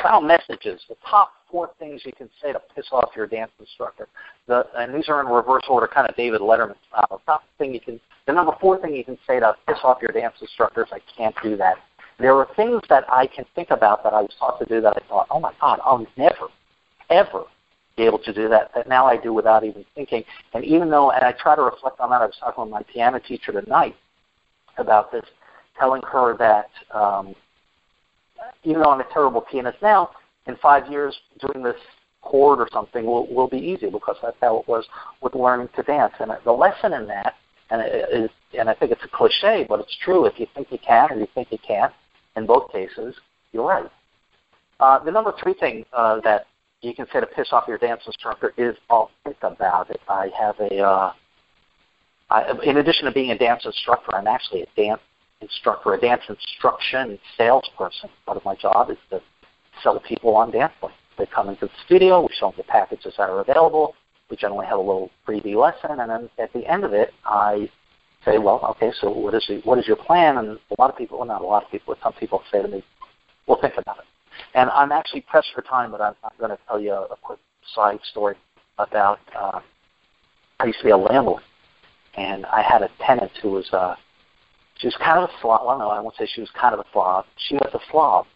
Final messages. The top four things you can say to piss off your dance instructor. The, and these are in reverse order, kind of David Letterman style. The top thing you can, the number four thing you can say to piss off your dance instructors, I can't do that. There are things that I can think about that I was taught to do that I thought, oh my God, I'll never, ever be able to do that. That now I do without even thinking. And even though, and I try to reflect on that. I was talking with my piano teacher tonight about this, telling her that um, even though I'm a terrible pianist now, in five years doing this chord or something will, will be easy because that's how it was with learning to dance. And the lesson in that, and, is, and I think it's a cliche, but it's true. If you think you can or you think you can't, in both cases, you're right. Uh, the number three thing uh, that you can say to piss off your dance instructor is I'll think about it. I have a, uh, I, in addition to being a dance instructor, I'm actually a dance instructor, a dance instruction salesperson. Part of my job is to sell people on Dancely. They come into the studio, we show them the packages that are available. We generally have a little freebie lesson, and then at the end of it, I say, well, okay, so what is, what is your plan? And a lot of people, well, not a lot of people, but some people say to me, we'll think about it. And I'm actually pressed for time, but I'm, I'm going to tell you a, a quick side story about uh, I used to be a landlord, and I had a tenant who was uh, she was kind of a slob. Well, no, I won't say she was kind of a slob. She was a slob,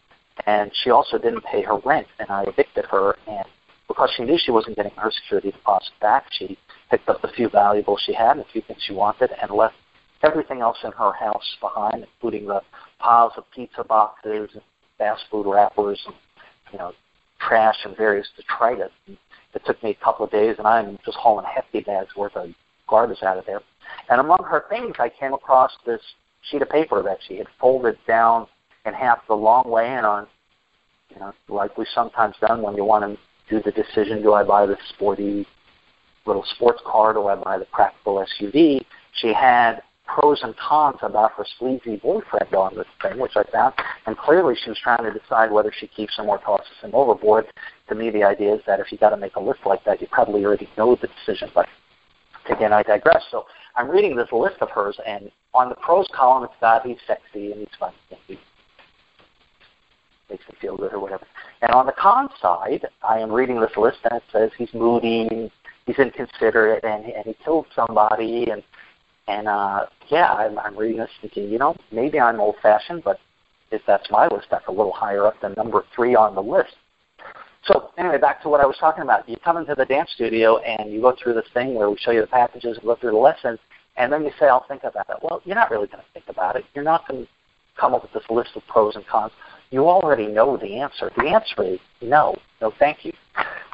and she also didn't pay her rent, and I evicted her. And because she knew she wasn't getting her security deposit back, she picked up the few valuables she had and a few things she wanted, and left everything else in her house behind, including the piles of pizza boxes and fast food wrappers and you know trash and various detritus. And it took me a couple of days, and I'm just hauling hefty bags worth of garbage out of there. And among her things, I came across this sheet of paper that she had folded down in half the long way and on, you know, like we've sometimes done when you want to do the decision, do I buy the sporty little sports car, do I buy the practical SUV? She had pros and cons about her sleazy boyfriend on this thing, which I found, and clearly she was trying to decide whether she keeps him or tosses him overboard. To me, the idea is that if you got to make a list like that, you probably already know the decision. But again, I digress. So I'm reading this list of hers, and on the pros column, it's got he's sexy and he's. And he makes me feel good or whatever. And on the con side, I am reading this list, and it says he's moody, he's inconsiderate, and, and he killed somebody, and And uh, yeah, I'm, I'm reading this thinking, you know, maybe I'm old-fashioned, but if that's my list, that's a little higher up than number three on the list. So anyway, back to what I was talking about. You come into the dance studio and you go through this thing where we show you the packages and go through the lessons, and then you say, I'll think about it. Well, you're not really going to think about it. You're not going to come up with this list of pros and cons. You already know the answer. The answer is no, no thank you.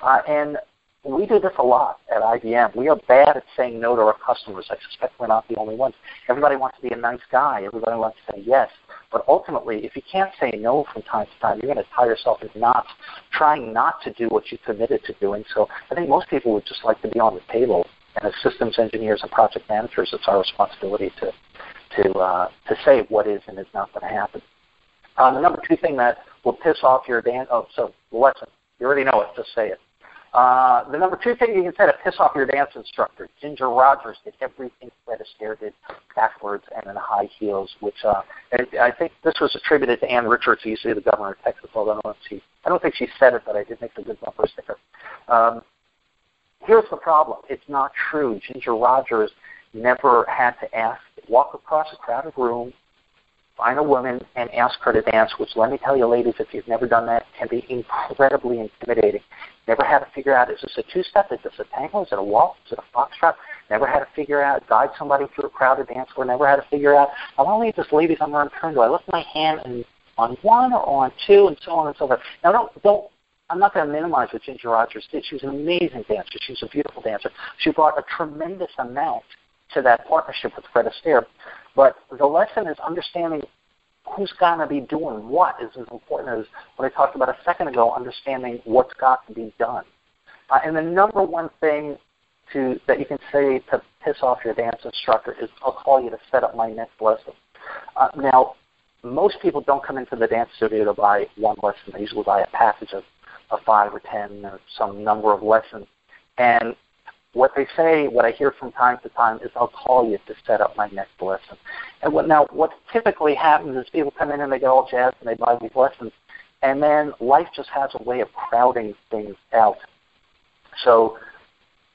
Uh, and we do this a lot at IBM. We are bad at saying no to our customers. I suspect we're not the only ones. Everybody wants to be a nice guy. Everybody wants to say yes. But ultimately, if you can't say no from time to time, you're going to tie yourself in knots trying not to do what you committed to doing. So I think most people would just like to be on the table. And as systems engineers and project managers, it's our responsibility to to uh, to say what is and is not going to happen. Uh, the number two thing that will piss off your Dan. Oh, so lesson. You already know it. Just say it. Uh, the number two thing you can say to piss off your dance instructor, Ginger Rogers did everything Fred Astaire did backwards and in high heels, which uh, I think this was attributed to Ann Richards, used the governor of Texas, although I don't, she, I don't think she said it, but I did make a good bumper sticker. Um, here's the problem. It's not true. Ginger Rogers never had to ask, walk across a crowded room, find a woman and ask her to dance, which let me tell you, ladies, if you've never done that, can be incredibly intimidating. Never had to figure out is this a two-step, is this a tango, is it a waltz, is it a foxtrot? Never had to figure out, guide somebody through a crowded dance floor. Never had to figure out, I want to leave this ladies on her turn. Do I lift my hand and on one or on two, and so on and so forth. Now, don't don't. I'm not going to minimize what Ginger Rogers did. She was an amazing dancer. She was a beautiful dancer. She brought a tremendous amount to that partnership with Fred Astaire. But the lesson is understanding who's going to be doing what is as important as what I talked about a second ago, understanding what's got to be done. Uh, and the number one thing to that you can say to piss off your dance instructor is, I'll call you to set up my next lesson. Uh, now, most people don't come into the dance studio to buy one lesson. They usually buy a package of, of five or ten or some number of lessons. And what they say, what I hear from time to time is, I'll call you to set up my next lesson. And what, now, what typically happens is people come in and they get all jazzed and they buy these lessons, and then life just has a way of crowding things out. So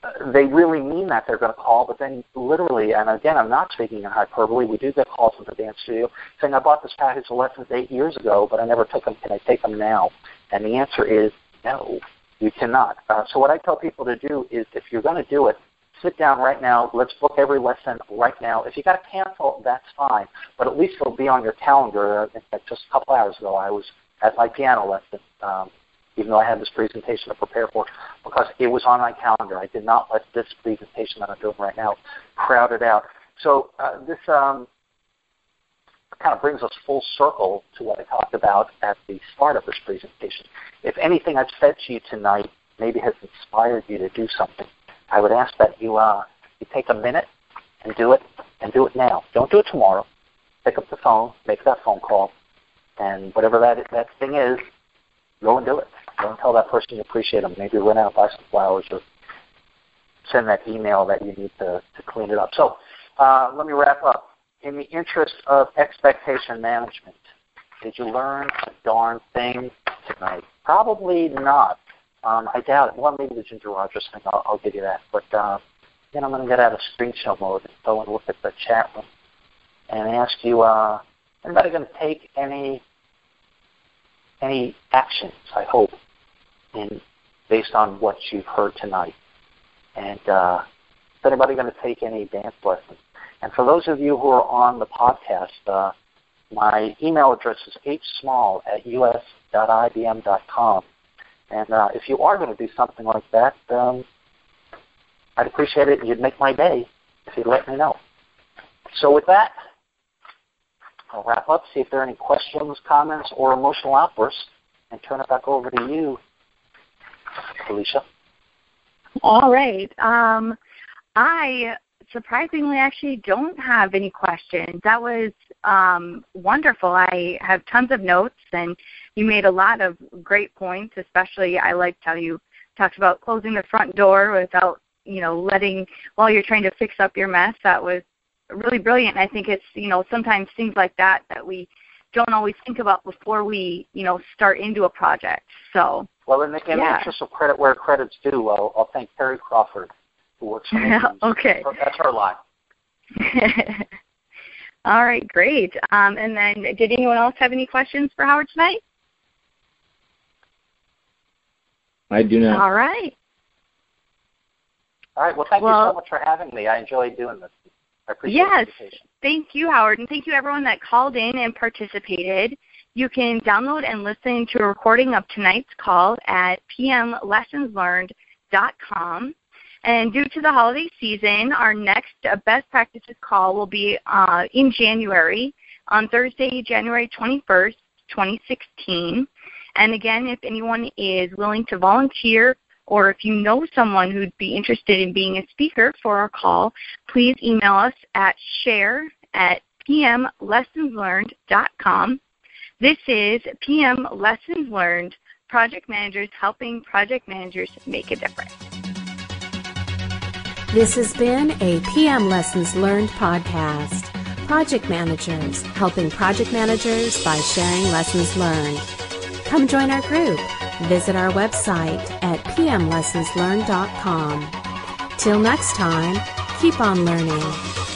uh, they really mean that they're going to call, but then literally, and again, I'm not speaking in hyperbole, we do get calls from the dance studio saying, I bought this package of lessons eight years ago, but I never took them. Can I take them now? And the answer is no. You cannot. Uh, so what I tell people to do is if you're going to do it, sit down right now. Let's book every lesson right now. If you got to cancel, that's fine. But at least it'll be on your calendar. In fact, just a couple hours ago, I was at my piano lesson, um, even though I had this presentation to prepare for, because it was on my calendar. I did not let this presentation that I'm doing right now crowd it out. So uh, this um, kind of brings us full circle to what I talked about at the start of this presentation. If anything I've said to you tonight maybe has inspired you to do something, I would ask that you uh, you take a minute and do it, and do it now. Don't do it tomorrow. Pick up the phone, make that phone call, and whatever that that thing is, go and do it. Go and tell that person you appreciate them. Maybe run out, and buy some flowers, or send that email that you need to, to clean it up. So uh, let me wrap up in the interest of expectation management, did you learn a darn thing tonight? Probably not. Um, I doubt it. Well, maybe the Ginger Rogers thing, I'll, I'll give you that. But uh, then I'm going to get out of screen show mode and go and look at the chat room and ask you, uh, anybody going to take any any actions, I hope, in based on what you've heard tonight? And uh, is anybody going to take any dance lessons? And for those of you who are on the podcast, uh, my email address is hsmall at us.ibm.com. And uh, if you are going to do something like that, um, I'd appreciate it. And you'd make my day if you'd let me know. So with that, I'll wrap up, see if there are any questions, comments, or emotional outbursts, and turn it back over to you, Felicia. All right. Um, I surprisingly actually don't have any questions. That was um, wonderful. I have tons of notes, and you made a lot of great points. Especially, I liked how you talked about closing the front door without, you know, letting while you're trying to fix up your mess. That was really brilliant. I think it's, you know, sometimes things like that that we don't always think about before we, you know, start into a project. So. Well, in the, in yeah. the interest of credit where credit's due, I'll, I'll thank Terry Crawford for okay. That's her line. All right, great. Um, and then, did anyone else have any questions for Howard tonight? I do not. All right. All right. Well, thank Well- you so much for having me. I enjoyed doing this. I appreciate Yes. the invitation. Yes. Thank you, Howard, and thank you everyone that called in and participated. You can download and listen to a recording of tonight's call at pmlessonslearned.com. And due to the holiday season, our next uh, best practices call will be uh, in January on Thursday, January 21st, 2016. And again, if anyone is willing to volunteer or if you know someone who'd be interested in being a speaker for our call, please email us at share at pmlessonslearned.com. This is PM Lessons Learned, project managers helping project managers make a difference. This has been a PM Lessons Learned podcast. Project managers helping project managers by sharing lessons learned. Come join our group. Visit our website at pmlessonslearned.com. Till next time, keep on learning.